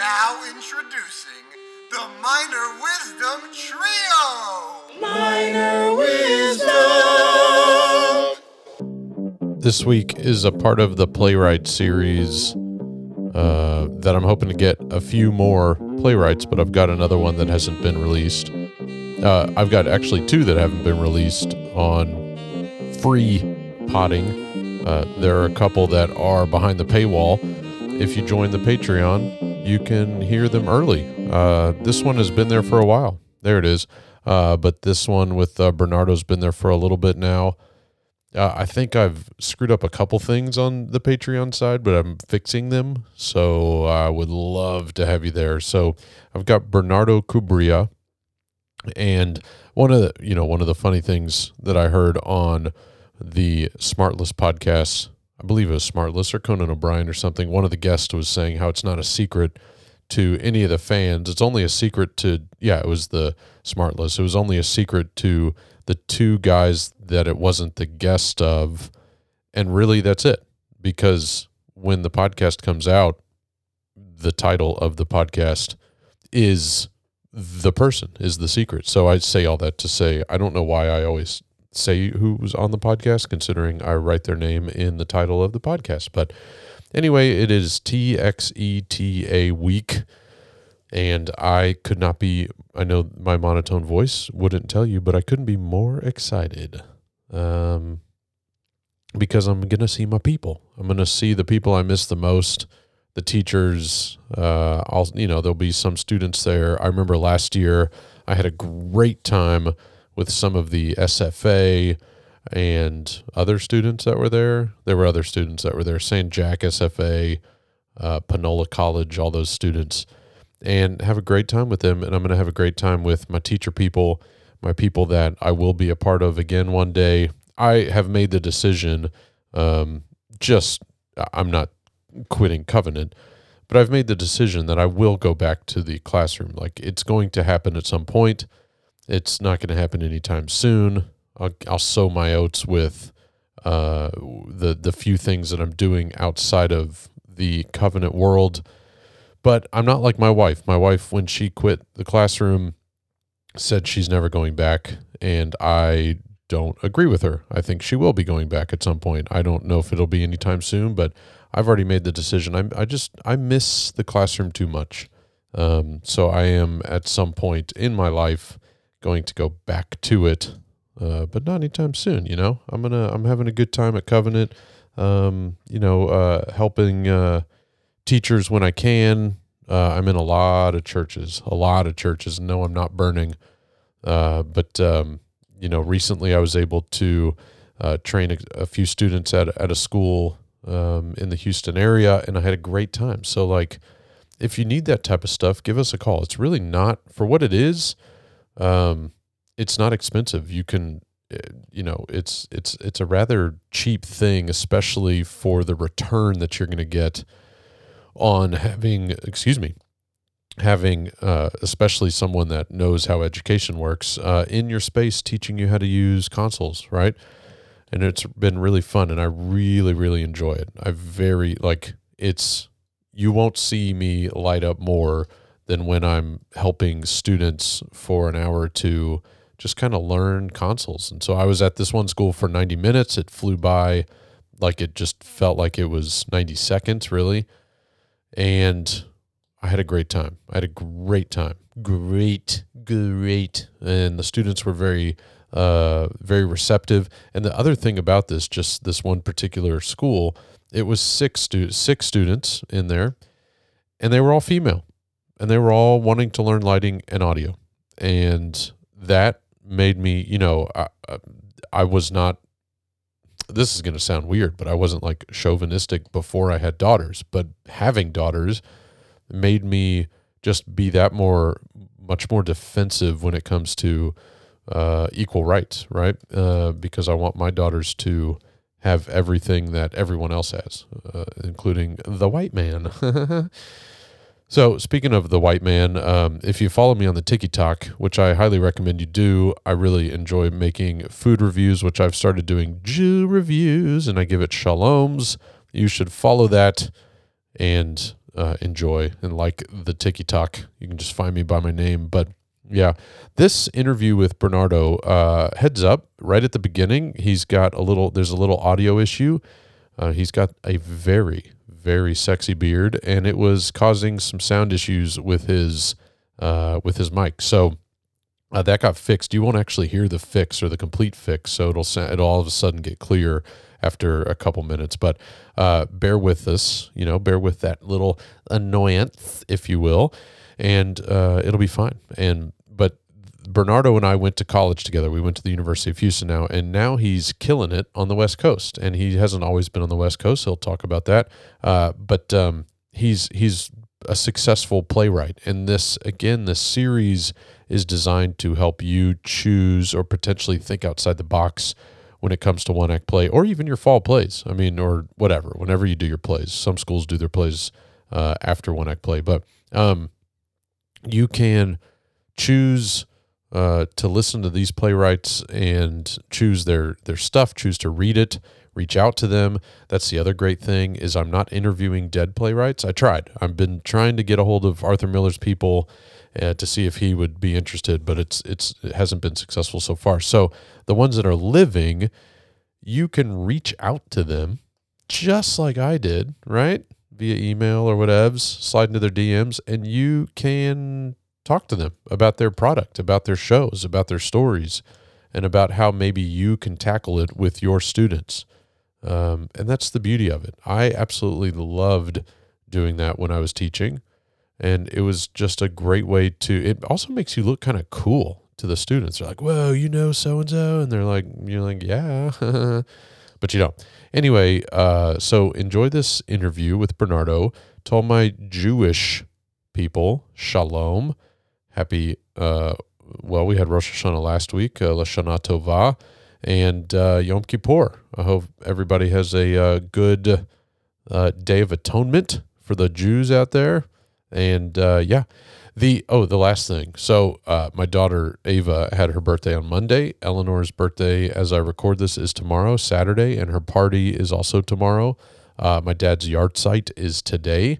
Now introducing the Minor Wisdom Trio. Minor wisdom. This week is a part of the playwright series uh, that I'm hoping to get a few more playwrights, but I've got another one that hasn't been released. Uh, I've got actually two that haven't been released on free potting. Uh, there are a couple that are behind the paywall. If you join the Patreon, you can hear them early. Uh, this one has been there for a while. There it is. Uh, but this one with uh, Bernardo's been there for a little bit now. Uh, I think I've screwed up a couple things on the Patreon side, but I'm fixing them. So I would love to have you there. So I've got Bernardo Cubria, and one of the you know one of the funny things that I heard on the Smartless podcast, I believe it was Smartless or Conan O'Brien or something. One of the guests was saying how it's not a secret to any of the fans. It's only a secret to yeah, it was the Smartless. It was only a secret to the two guys that it wasn't the guest of, and really that's it. Because when the podcast comes out, the title of the podcast is the person is the secret. So I say all that to say I don't know why I always say who's on the podcast, considering I write their name in the title of the podcast. But anyway, it is TXETA week. And I could not be, I know my monotone voice wouldn't tell you, but I couldn't be more excited. Um, because I'm going to see my people. I'm going to see the people I miss the most, the teachers. Uh, I'll, you know, there'll be some students there. I remember last year I had a great time with some of the SFA and other students that were there. There were other students that were there, St. Jack SFA, uh, Panola College, all those students, and have a great time with them. And I'm going to have a great time with my teacher people, my people that I will be a part of again one day. I have made the decision, um, just, I'm not quitting Covenant, but I've made the decision that I will go back to the classroom. Like it's going to happen at some point. It's not going to happen anytime soon. I'll, I'll sow my oats with uh, the the few things that I'm doing outside of the covenant world. But I'm not like my wife. My wife, when she quit the classroom, said she's never going back, and I don't agree with her. I think she will be going back at some point. I don't know if it'll be anytime soon, but I've already made the decision. I I just I miss the classroom too much. Um, so I am at some point in my life going to go back to it, uh, but not anytime soon. You know, I'm gonna I'm having a good time at Covenant. Um, you know, uh, helping uh, teachers when I can. Uh, I'm in a lot of churches, a lot of churches. No, I'm not burning, uh, but um, you know, recently I was able to uh, train a, a, few students at at a school um, in the Houston area, and I had a great time. So, like, if you need that type of stuff, give us a call. It's really not for what it is um, it's not expensive. You can, eh, you know, it's it's it's a rather cheap thing, especially for the return that you're going to get on having, excuse me, having uh, especially someone that knows how education works uh, in your space, teaching you how to use consoles, right? And it's been really fun, and I really really enjoy it. I very like it's. You won't see me light up more than when I'm helping students for an hour or two just kind of learn consoles. And so I was at this one school for 90 minutes. It flew by like it just felt like it was 90 seconds, really. And I had a great time. I had a great time. Great, great. And the students were very, uh, very receptive. And the other thing about this, just this one particular school, it was six stu- six students in there, and they were all female and they were all wanting to learn lighting and audio. And that made me, you know, I, I was not, this is going to sound weird, but I wasn't like chauvinistic before I had daughters. But having daughters made me just be that more, much more defensive when it comes to uh, equal rights, right? Uh, because I want my daughters to have everything that everyone else has, uh, including the white man. So, speaking of the white man, um, if you follow me on the TikTok, which I highly recommend you do, I really enjoy making food reviews, which I've started doing Jew reviews, and I give it shaloms. You should follow that and uh, enjoy and like the Tiki Talk, you can just find me by my name. But yeah, this interview with Bernardo, uh, heads up, right at the beginning, he's got a little, there's a little audio issue. Uh, he's got a very, very sexy beard, and it was causing some sound issues with his uh, with his mic. So uh, that got fixed. You won't actually hear the fix or the complete fix, so it'll it'll all of a sudden get clear after a couple minutes. But uh, bear with us, you know, bear with that little annoyance, if you will, and uh, it'll be fine. And Bernardo and I went to college together. We went to the University of Houston now, and now he's killing it on the West Coast. And he hasn't always been on the West Coast. He'll talk about that. Uh, but um, he's he's a successful playwright, and this again, this series is designed to help you choose or potentially think outside the box when it comes to one act play or even your fall plays. I mean, or whatever, whenever you do your plays. Some schools do their plays uh, after one act play, but um, you can choose uh, to listen to these playwrights and choose their their stuff, choose to read it, reach out to them. That's the other great thing is I'm not interviewing dead playwrights. I tried. I've been trying to get a hold of Arthur Miller's people uh, to see if he would be interested, but it's it's it hasn't been successful so far. So the ones that are living, you can reach out to them just like I did, right? Via email or whatevs, slide into their DMs, and you can talk to them about their product, about their shows, about their stories, and about how maybe you can tackle it with your students. Um, and that's the beauty of it. I absolutely loved doing that when I was teaching. And it was just a great way to, it also makes you look kind of cool to the students. They're like, whoa, you know so and so. And they're like, you're like, yeah, but you don't. Anyway, uh, so enjoy this interview with Bernardo. To all my Jewish people, shalom. Happy, uh, well, we had Rosh Hashanah last week, uh, Lashana Tova, and uh, Yom Kippur. I hope everybody has a uh, good uh, day of atonement for the Jews out there. And uh, yeah, the oh, the last thing. So uh, my daughter Ava had her birthday on Monday. Eleanor's birthday, as I record this, is tomorrow, Saturday, and her party is also tomorrow. My dad's yahrzeit is today.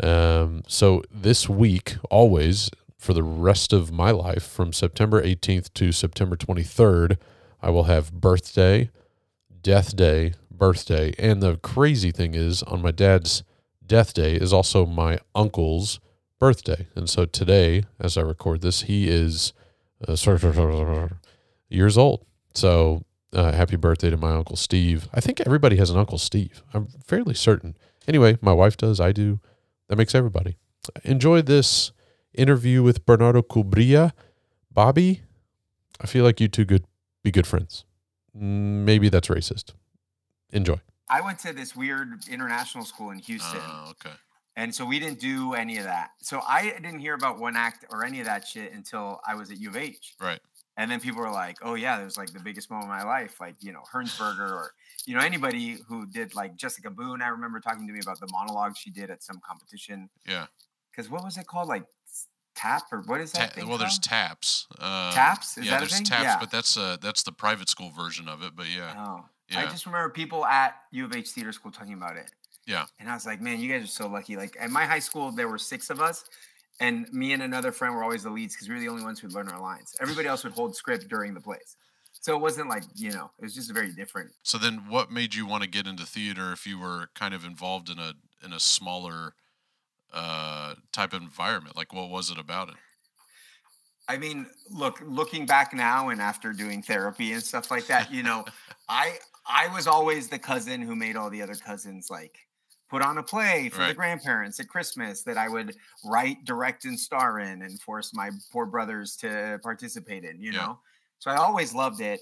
Um, so this week, always for the rest of my life, from September 18th to September 23rd, I will have birthday, death day, birthday, and the crazy thing is, on my dad's death day is also my uncle's birthday. And so today, as I record this, he is uh, years old. So uh, happy birthday to my uncle Steve. I think everybody has an uncle Steve. I'm fairly certain. Anyway, my wife does. I do. That makes everybody. Enjoy this interview with Bernardo Cubria. Bobby, I feel like you two could be good friends. Mm, Maybe that's racist. Enjoy. I went to this weird international school in Houston. Oh, okay. And so we didn't do any of that. So I didn't hear about one act or any of that shit until I was at U of H. Right. And then people were like, oh, yeah, it was like the biggest moment of my life. Like, you know, Hernsberger or, you know, anybody who did like Jessica Boone. I remember talking to me about the monologue she did at some competition. Yeah. Because what was it called? Like tap or what is that? Ta- thing well, there's TAPPS. Uh, TAPPS? Is yeah, there's TAPPS, Yeah. but that's uh that's the private school version of it. But yeah, Oh, I just remember people at U of H Theater School talking about it. yeah, And I was like, man, you guys are so lucky. Like at my high school, there were six of us, and me and another friend were always the leads because we were the only ones who'd learn our lines. Everybody else would hold script during the plays. So it wasn't like, you know, it was just very different. So then, what made you want to get into theater if you were kind of involved in a in a smaller uh type of environment? Like, what was it about it? I mean, look, looking back now and after doing therapy and stuff like that, you know, I I was always the cousin who made all the other cousins like put on a play for the grandparents at Christmas that I would write, direct, and star in and force my poor brothers to participate in, you Yeah. know? So I always loved it.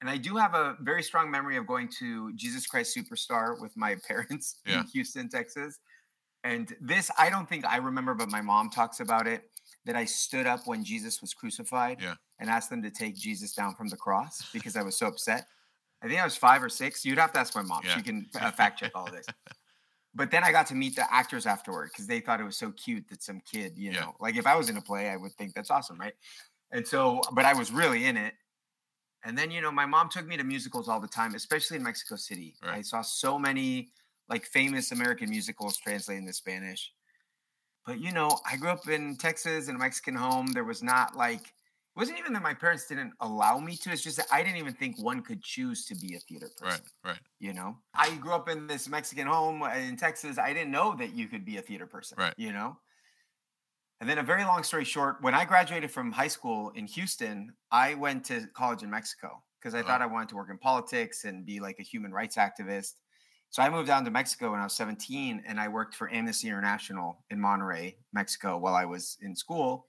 And I do have a very strong memory of going to Jesus Christ Superstar with my parents Yeah. in Houston, Texas. And this, I don't think I remember, but my mom talks about it that I stood up when Jesus was crucified Yeah. and asked them to take Jesus down from the cross because I was so upset. I think I was five or six. You'd have to ask my mom. Yeah. She can uh, fact check all this. But then I got to meet the actors afterward because they thought it was so cute that some kid, you Yeah. know, like if I was in a play, I would think that's awesome, right? And so, but I was really in it. And then, you know, my mom took me to musicals all the time, especially in Mexico City. I saw so many like famous American musicals translated into Spanish. but you know, I grew up in Texas in a Mexican home. There was not like it wasn't even that my parents didn't allow me to. It's just that I didn't even think one could choose to be a theater person. Right, right, You know, I grew up in this Mexican home in Texas. I didn't know that you could be a theater person. Right. You know. And then a very long story short, when I graduated from high school in Houston, I went to college in Mexico because I Oh. thought uh-huh. I wanted to work in politics and be like a human rights activist. So I moved down to Mexico when I was 17 and I worked for Amnesty International in Monterrey, Mexico while I was in school.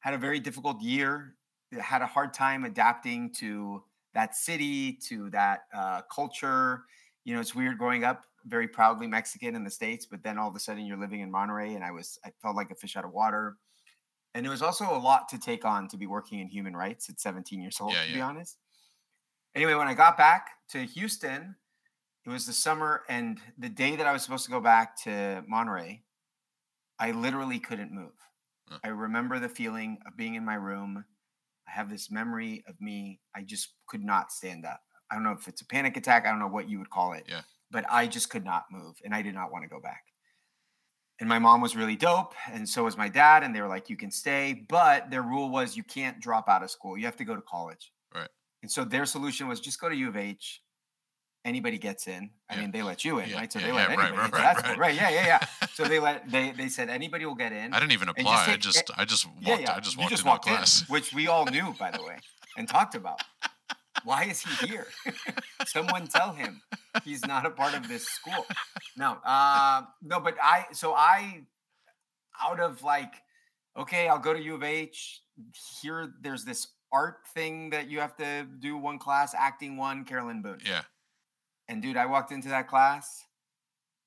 Had a very difficult year, had a hard time adapting to that city, to that uh, culture. You know, it's weird growing up very proudly Mexican in the States, but then all of a sudden you're living in Monterrey and I was, I felt like a fish out of water. And it was also a lot to take on to be working in human rights at 17 years old, Yeah, to be honest. Anyway, when I got back to Houston, it was the summer, and the day that I was supposed to go back to Monterrey, I literally couldn't move. Huh. I remember the feeling of being in my room. I have this memory of me. I just could not stand up. I don't know if it's a panic attack. I don't know what you would call it. Yeah. But I just could not move, and I did not want to go back. And my mom was really dope, and so was my dad. And they were like, "You can stay," but their rule was you can't drop out of school. You have to go to college. Right. And so their solution was just go to U of H. Anybody gets in. I Yeah. mean, they let you in, Yeah, right? So yeah, they let anybody right, right, right. right? Yeah, yeah, yeah. So they let they they said anybody will get in. I didn't even just apply. I take- just I just walked yeah, yeah. I just walked just walked class. in, which we all knew, by the way, and talked about. Why is he here? Someone tell him he's not a part of this school. No, uh, no, but I so I out of like, okay, I'll go to U of H. Here, there's this art thing that you have to do one class, acting one, Carolyn Boone. Yeah. And dude, I walked into that class,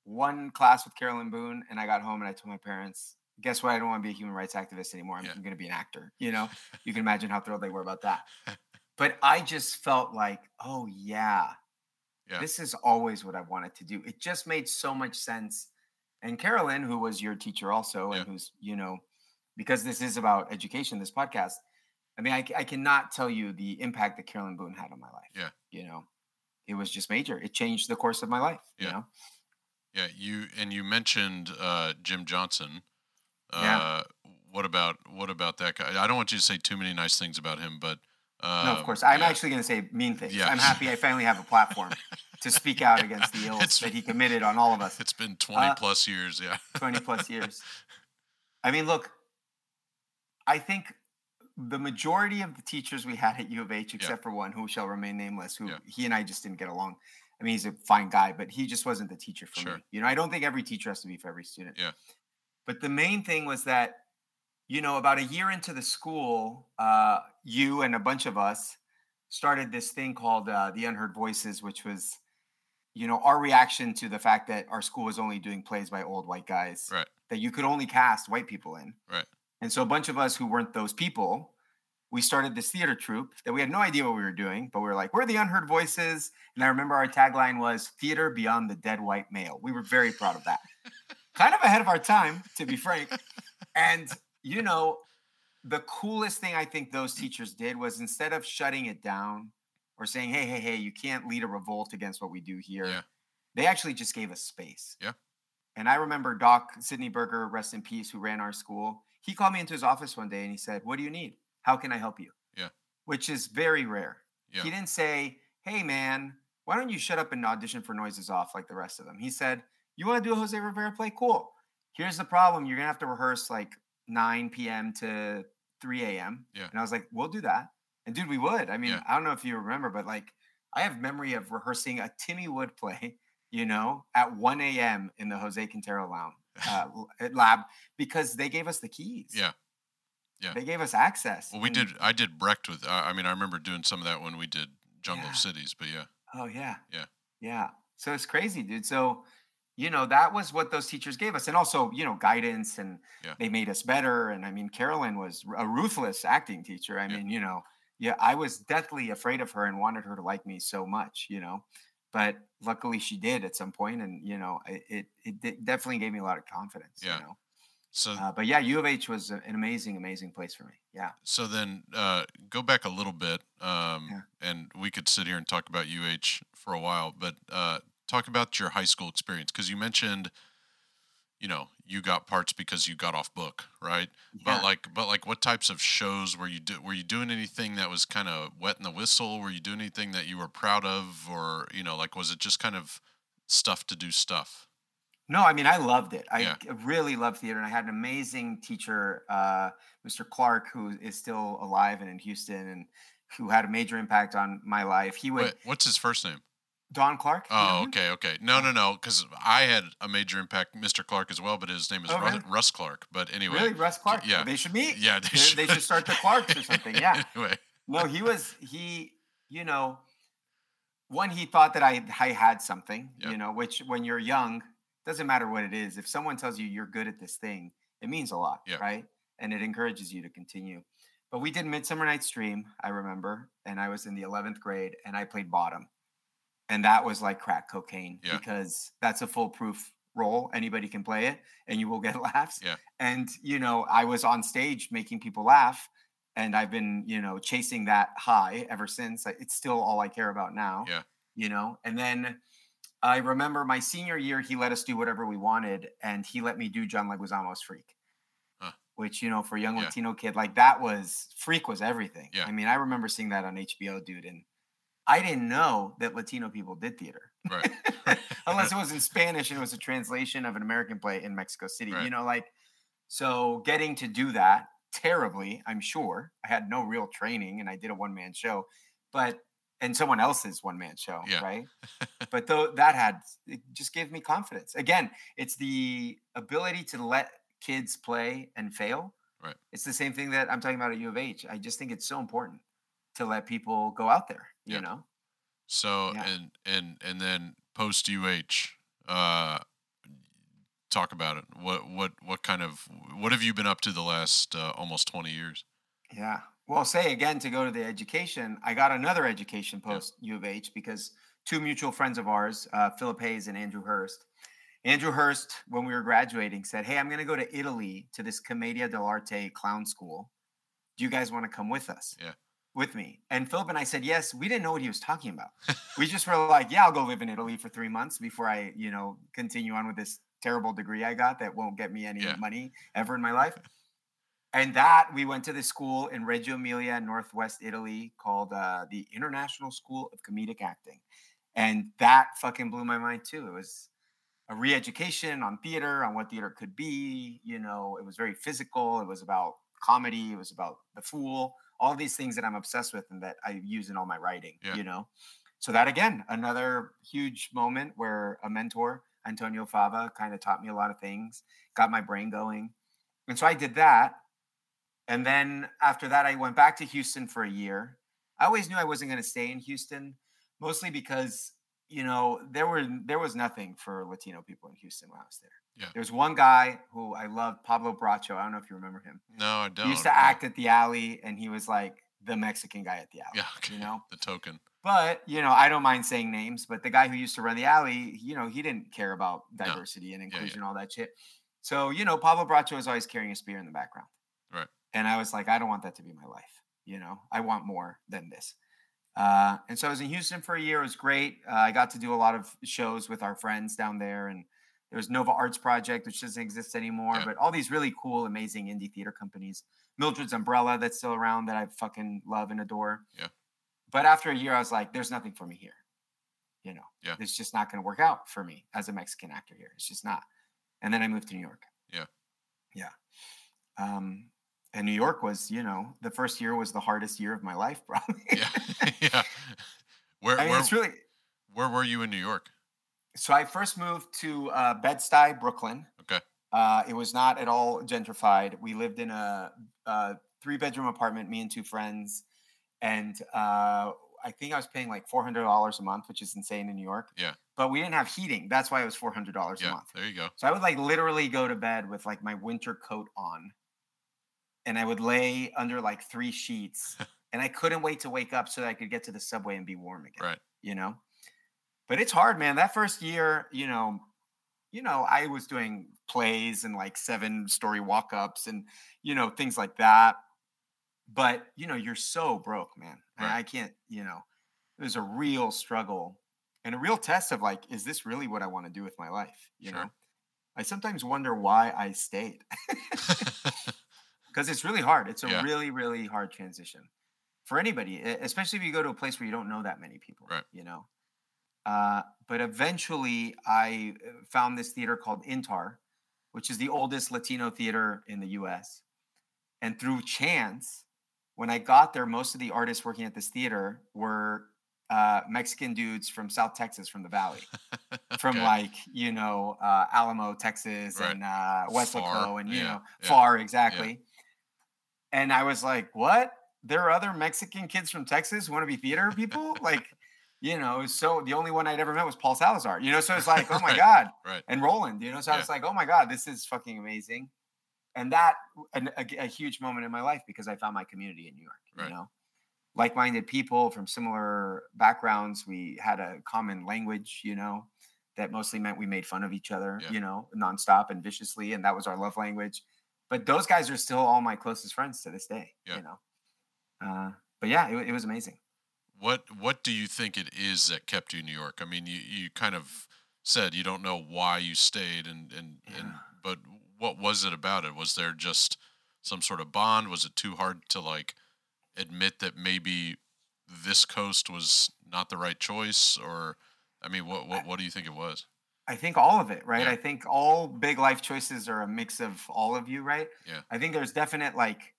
one class with Carolyn Boone, and I got home and I told my parents, guess what? I don't want to be a human rights activist anymore. I'm, Yeah. going to be an actor. You know, you can imagine how thrilled they were about that. But I just felt like, oh, yeah, Yeah. this is always what I wanted to do. It just made so much sense. And Carolyn, who was your teacher also, and who's, you know, because this is about education, this podcast, I mean, I cannot tell you the impact that Carolyn Boone had on my life. Yeah. You know, it was just major. It changed the course of my life. You Yeah. know? Yeah, you and you mentioned uh, Jim Johnson. Uh, Yeah. What about what about that guy? I don't want you to say too many nice things about him, but uh, no, of course. I'm yeah. actually going to say mean things. Yeah. I'm happy I finally have a platform to speak out against the ills It's- that he committed on all of us It's been twenty Uh, plus years. Yeah. 20 plus years. I mean, look, I think the majority of the teachers we had at U of H, except for one who shall remain nameless, who Yeah. he and I just didn't get along. I mean, he's a fine guy, but he just wasn't the teacher for Sure. me. You know, I don't think every teacher has to be for every student. Yeah. But the main thing was that, you know, about a year into the school, uh, you and a bunch of us started this thing called uh, the Unheard Voices, which was, you know, our reaction to the fact that our school was only doing plays by old white guys Right. that you could only cast white people in. Right. And so a bunch of us who weren't those people, we started this theater troupe that we had no idea what we were doing, but we were like, we're the unheard voices. And I remember our tagline was theater beyond the dead white male. We were very proud of that. kind of ahead of our time, to be frank. And, you know, the coolest thing I think those teachers did was instead of shutting it down or saying, hey, hey, hey, you can't lead a revolt against what we do here, Yeah. they actually just gave us space. Yeah. And I remember Doc Sidney Berger, rest in peace, who ran our school. He called me into his office one day and he said, What do you need? How can I help you? Yeah. Which is very rare. Yeah. He didn't say, Hey, man, why don't you shut up and audition for Noises Off like the rest of them? He said, You want to do a Jose Rivera play? Cool. Here's the problem you're going to have to rehearse like 9 p.m. to 3 a.m. Yeah. And I was like, We'll do that. And dude, we would. I mean, Yeah. I don't know if you remember, but like, I have memory of rehearsing a Timmy Wood play, you know, at 1 a.m. in the Jose Quintero lounge, uh, lab because they gave us the keys. Yeah. Yeah. They gave us access. Well, we and- did. I did Brecht with. I I mean, I remember doing some of that when we did Jungle Yeah. of Cities. But yeah, Oh yeah. Yeah. Yeah. So it's crazy, dude. So, you know, that was what those teachers gave us. And also, you know, guidance and Yeah. they made us better. And I mean, Carolyn was a ruthless acting teacher. I Yeah. mean, you know, yeah, I was deathly afraid of her and wanted her to like me so much, you know. But luckily she did at some point and you know, it it, it definitely gave me a lot of confidence, Yeah. you know. so Uh, but yeah, U of H was an amazing, amazing place for me. Yeah. so then uh, go back a little bit, um, Yeah. and we could sit here and talk about UH for a while. But uh, talk about your high school experience because you mentioned, you know you got parts because you got off book, right? Yeah. But like, but like, what types of shows were you do? Were you doing anything that was kind of wet in the whistle? Were you doing anything that you were proud of, or you know, like, was it just kind of stuff to do stuff? No, I mean I loved it. I Yeah. really loved theater, and I had an amazing teacher, uh, Mr. Clark, who is still alive and in Houston, and who had a major impact on my life. He would Wait, what's his first name? Don Clark. Oh, okay, okay. No, no, no, because I had a major impact, Mr. Clark as well, but his name is Oh, Russ, really? Russ Clark. But anyway, Really, Russ Clark. yeah. they should meet. yeah, they They, should, they should start the Clarks or something. Yeah. anyway, No, he was he. You know, one he thought that I I had something. Yeah. You know, which when you're young doesn't matter what it is. If someone tells you you're good at this thing, it means a lot, Yeah. right? And it encourages you to continue. But we did Midsummer Night's Dream, I remember, and I was in the 11th grade, and I played bottom, and that was like crack cocaine Yeah. because that's a foolproof role. Anybody can play it, and you will get laughs. Yeah. And you know, I was on stage making people laugh, and I've been, you know, chasing that high ever since. It's still all I care about now. Yeah. You know, and then I remember my senior year, he let us do whatever we wanted, and he let me do John Leguizamo's Freak, Huh. which you know, for a young Yeah. Latino kid, like that was Freak was everything. Yeah. I mean, I remember seeing that on HBO, dude, and I didn't know that Latino people did theater right, unless it was in Spanish and it was a translation of an American play in Mexico City. Right. You know, like so getting to do that terribly, I'm sure. I had no real training and I did a one man show, but and someone else's one man show, Yeah. right? but though that had it just gave me confidence. Again, it's the ability to let kids play and fail. Right. It's the same thing that I'm talking about at U of H. I just think it's so important to let people go out there, you know? So Yeah. and and and then post UH, uh, talk about it. What what what kind of what have you been up to the last uh, almost twenty years? Yeah. Well, say again to go to the education. I got another education Yeah. post U of H because two mutual friends of ours, uh, Philip Hayes and Andrew Hurst. Andrew Hurst, when we were graduating, said, "Hey, I'm going to go to Italy to this Commedia dell'arte clown school. Do you guys want to come with us?" Yeah. With me. And Philip and I said, "Yes." We didn't know what he was talking about. we just were like, "Yeah, I'll go live in Italy for three months before I, you know, continue on with this terrible degree I got that won't get me any Yeah. money ever in my life." and that we went to this school in Reggio Emilia, Northwest Italy, called uh, the International School of Comedic Acting, and that fucking blew my mind too. It was a re-education on theater, on what theater could be. You know, it was very physical. It was about comedy. It was about the fool. All these things that I'm obsessed with and that I use in all my writing. Yeah. You know, so that again, another huge moment where a mentor, Antonio Fava, kind of taught me a lot of things, got my brain going, and so I did that. And then after that, I went back to Houston for a year. I always knew I wasn't going to stay in Houston, mostly because you know there were there was nothing for Latino people in Houston when I was there. Yeah. There was one guy who I loved, Pablo Bracho. I don't know if you remember him. No, I don't. He used to no. act at the alley, and he was like the Mexican guy at the alley. Yeah, okay. You know, the token. but you know, I don't mind saying names. But the guy who used to run the alley, you know, he didn't care about No. diversity and yeah. inclusion, all that shit. So you know, Pablo Bracho was always carrying a spear in the background. Right. And I was like, I don't want that to be my life. You know, I want more than this. Uh, and so I was in Houston for a year. It was great. Uh, I got to do a lot of shows with our friends down there, and there was Nova Arts Project, which doesn't exist anymore. Yeah. But all these really cool, amazing indie theater companies. Mildred's Umbrella, that's still around, that I fucking love and adore. Yeah. But after a year, I was like, there's nothing for me here. You know, Yeah. it's just not going to work out for me as a Mexican actor here. It's just not. And then I moved to New York. Yeah. Yeah. Um, and New York was, you know, the first year was the hardest year of my life, probably. Yeah, yeah. Where I mean, where it's really. where were you in New York? So I first moved to uh, Bed-Stuy, Brooklyn. Okay. Uh, it was not at all gentrified. We lived in a, a three-bedroom apartment, me and two friends, and uh, I think I was paying like four hundred dollars a month, which is insane in New York. Yeah. But we didn't have heating. That's why it was four hundred dollars a Yeah, month. there you go. So I would like literally go to bed with like my winter coat on, and I would lay under like three sheets, and I couldn't wait to wake up so that I could get to the subway and be warm again. Right. You know, but it's hard, man. That first year, you know, you know, I was doing plays and like seven story walk ups and you know things like that. But you know, you're so broke, man. And Right. I can't, you know, it was a real struggle and a real test of like, is this really what I want to do with my life? You Sure. know. I sometimes wonder why I stayed. Because it's really hard. It's a Yeah. really, really hard transition for anybody, especially if you go to a place where you don't know that many people. Right. You know. Uh, but eventually, I uh, found this theater called Intar, which is the oldest Latino theater in the U.S. And through chance, when I got there, most of the artists working at this theater were uh, Mexican dudes from South Texas, from the Valley, from Okay. like you know uh, Alamo, Texas, Right. and uh, Weslaco, and you yeah, know yeah, far exactly. And I was like, "What? There are other Mexican kids from Texas who want to be theater people?" like, you know, so the only one I'd ever met was Paul Salazar. You know, so it's like, "Oh my Right. god!" right. and Roland, you know. So I was like, "Oh my god, this is fucking amazing," and that an, a, a huge moment in my life because I found my community in New York. Right. You know, like-minded people from similar backgrounds. We had a common language, you know, that mostly meant we made fun of each other, Yeah. you know, nonstop and viciously, and that was our love language. But those guys are still all my closest friends to this day. Yeah. You know, uh, but yeah, it, it was amazing. What What do you think it is that kept you in New York? I mean, you, you kind of said you don't know why you stayed, and and, and but what was it about it? Was there just some sort of bond? Was it too hard to like admit that maybe this coast was not the right choice, or I mean, what what what do you think it was? I think all of it, right? Yeah. I think all big life choices are a mix of all of you, right? Yeah. I think there's definite like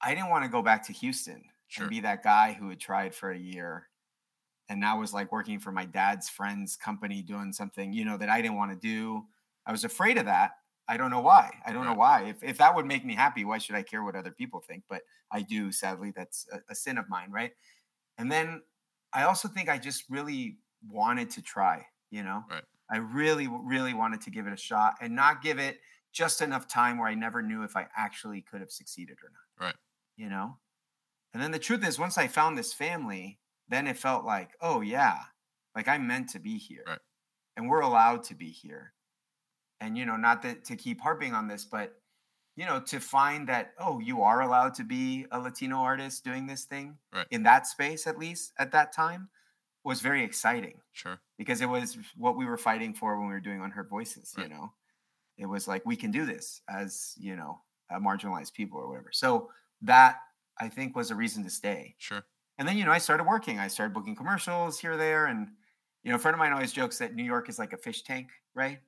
I didn't want to go back to Houston Sure. and be that guy who had tried for a year and now was like working for my dad's friend's company doing something, you know, that I didn't want to do. I was afraid of that. I don't know why. I don't know why. If if that would make me happy, why should I care what other people think? But I do, sadly. That's a, a sin of mine, right? And then I also think I just really wanted to try, you know? Right. I really, really wanted to give it a shot and not give it just enough time where I never knew if I actually could have succeeded or not. Right. You know? And then the truth is, once I found this family, then it felt like, oh, yeah, like I'm meant to be here. Right. And we're allowed to be here. And, you know, not that to keep harping on this, but, you know, to find that, oh, you are allowed to be a Latino artist doing this thing Right. in that space, at least at that time, was very exciting Sure. because it was what we were fighting for when we were doing unheard voices Right. you know it was like we can do this as you know uh, marginalized people or whatever so that i think was a reason to stay Sure. and then you know i started working i started booking commercials here there and you know a friend of mine always jokes that new york is like a fish tank right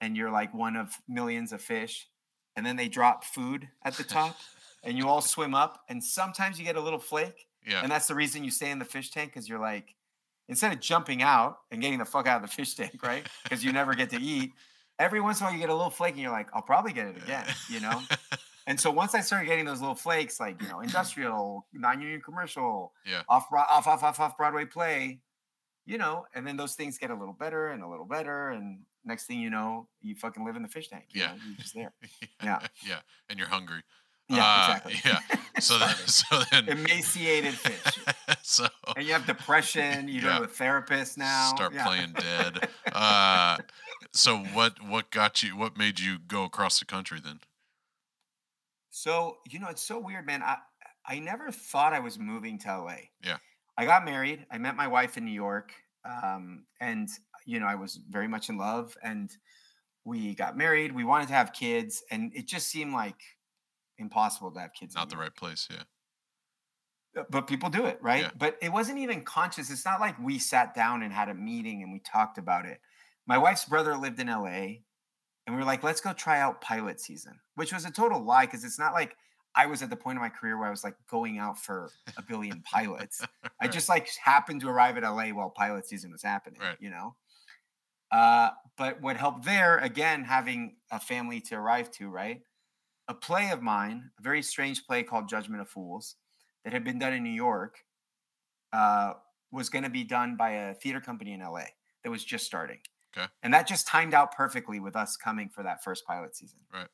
and you're like one of millions of fish and then they drop food at the top and you all swim up and sometimes you get a little flake Yeah. and that's the reason you stay in the fish tank because you're like, instead of jumping out and getting the fuck out of the fish tank, right? Because you never get to eat. Every once in a while you get a little flake and you're like, I'll probably get it again, you know? And so once I started getting those little flakes, like, you know, industrial, non-union commercial, Yeah. off, off, off, off, off Broadway play, you know, and then those things get a little better and a little better. And next thing you know, you fucking live in the fish tank. You Yeah. Know? You're just there. Yeah. yeah. And you're hungry. Yeah, Uh, exactly. Yeah. So then, so then, Emaciated fish. so And you have depression. You go Yeah. to a therapist now. start Yeah. playing dead. Uh, so what what got you? What made you go across the country then? So, you know, it's so weird, man. I I never thought I was moving to LA. Yeah. I got married. I met my wife in New York. Um, and you know, I was very much in love and we got married. We wanted to have kids, and it just seemed like impossible to have kids. Not the right place. Yeah. Uh, but people do it right Yeah. but it wasn't even conscious it's not like we sat down and had a meeting and we talked about it my wife's brother lived in la and we were like let's go try out pilot season which was a total lie because it's not like i was at the point of my career where i was like going out for a billion pilots i just like happened to arrive at la while pilot season was happening Right. you know uh, but what helped there again having a family to arrive to right a play of mine a very strange play called judgment of fools that had been done in New York uh, was going to be done by a theater company in LA that was just starting. Okay. And that just timed out perfectly with us coming for that first pilot season. Right.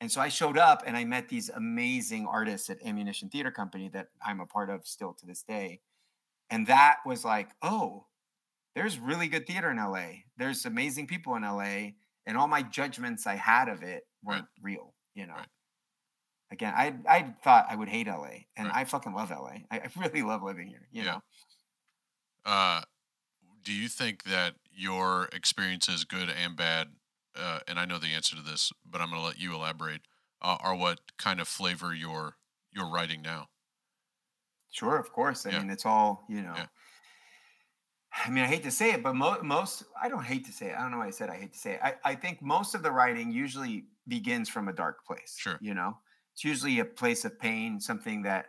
And so I showed up and I met these amazing artists at Ammunition Theater Company that I'm a part of still to this day. And that was like, oh, there's really good theater in LA. There's amazing people in LA. And all my judgments I had of it weren't real, you know. Right. Again, I I thought I would hate LA, and Right. I fucking love LA. I, I really love living here. You Yeah. know, Uh, do you think that your experiences, good and bad, uh, and I know the answer to this, but I'm going to let you elaborate. Uh, are what kind of flavor you're you're writing now? Sure, of course. I Yeah. mean, it's all you know. Yeah. I mean, I hate to say it, but mo- most I don't hate to say it. I don't know why I said I hate to say it. I, I think most of the writing usually begins from a dark place. Sure. You know, it's usually a place of pain, something that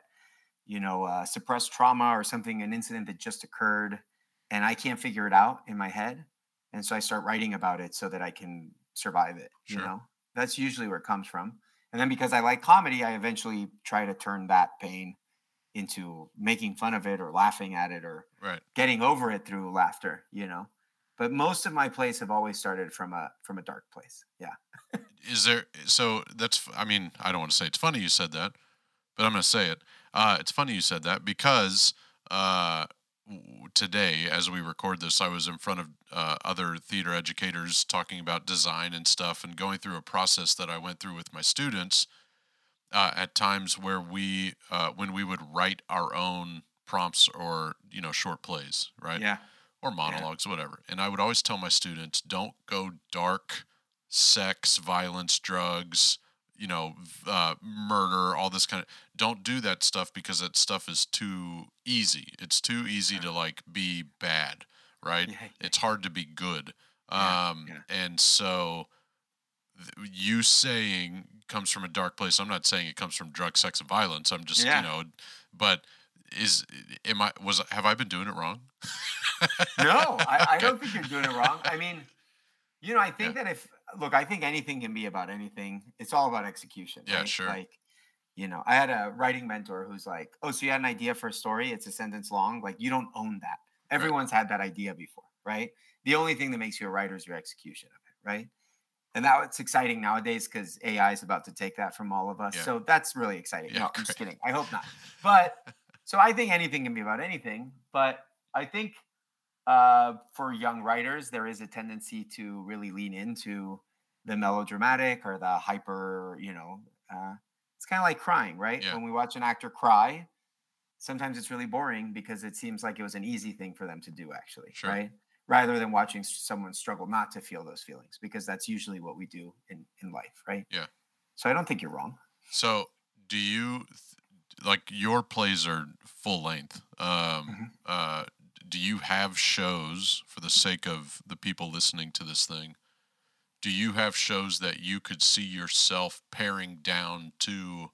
you know, uh, suppressed trauma or something, an incident that just occurred, and I can't figure it out in my head, and so I start writing about it so that I can survive it. You Sure. know, that's usually where it comes from. And then because I like comedy, I eventually try to turn that pain into making fun of it or laughing at it or Right. getting over it through laughter, you know. But most of my plays have always started from a from a dark place. Yeah. Is there so that's I mean, I don't want to say it's funny you said that, but I'm going to say it. Uh, it's funny you said that because uh, today, as we record this, I was in front of uh, other theater educators talking about design and stuff and going through a process that I went through with my students uh, at times where we, uh, when we would write our own prompts or, you know, short plays, right? Yeah. Or monologues, whatever. And I would always tell my students, don't go dark, sex, violence, drugs, you know, uh, murder, all this kind of. Don't do that stuff because that stuff is too easy. It's too easy to like be bad, right? Yeah, yeah. It's hard to be good. Yeah, Um, yeah. and so th- you saying comes from a dark place. I'm not saying it comes from drug, sex, and violence. I'm just, Yeah. you know, but is am I was have I been doing it wrong? no, I, I don't think you're doing it wrong. I mean, you know, I think that if look, I think anything can be about anything. It's all about execution. Yeah, right? sure. Like, you know, I had a writing mentor who's like, "Oh, so you had an idea for a story? It's a sentence long. Like, you don't own that. Everyone's had that idea before, right? The only thing that makes you a writer is your execution of it, right? And now it's exciting nowadays because AI is about to take that from all of us. Yeah. So that's really exciting. Yeah, no, I'm just kidding. I hope not. But so I think anything can be about anything. But I think uh, for young writers, there is a tendency to really lean into the melodramatic or the hyper, you know, uh, it's kind of like crying, right? Yeah. When we watch an actor cry, sometimes it's really boring because it seems like it was an easy thing for them to do, actually, Sure. right? Rather than watching someone struggle not to feel those feelings, because that's usually what we do in, in life, right? Yeah. So I don't think you're wrong. So, do you like your plays are full length? Um, Mhm. uh, do you have shows for the sake of the people listening to this thing? Do you have shows that you could see yourself paring down to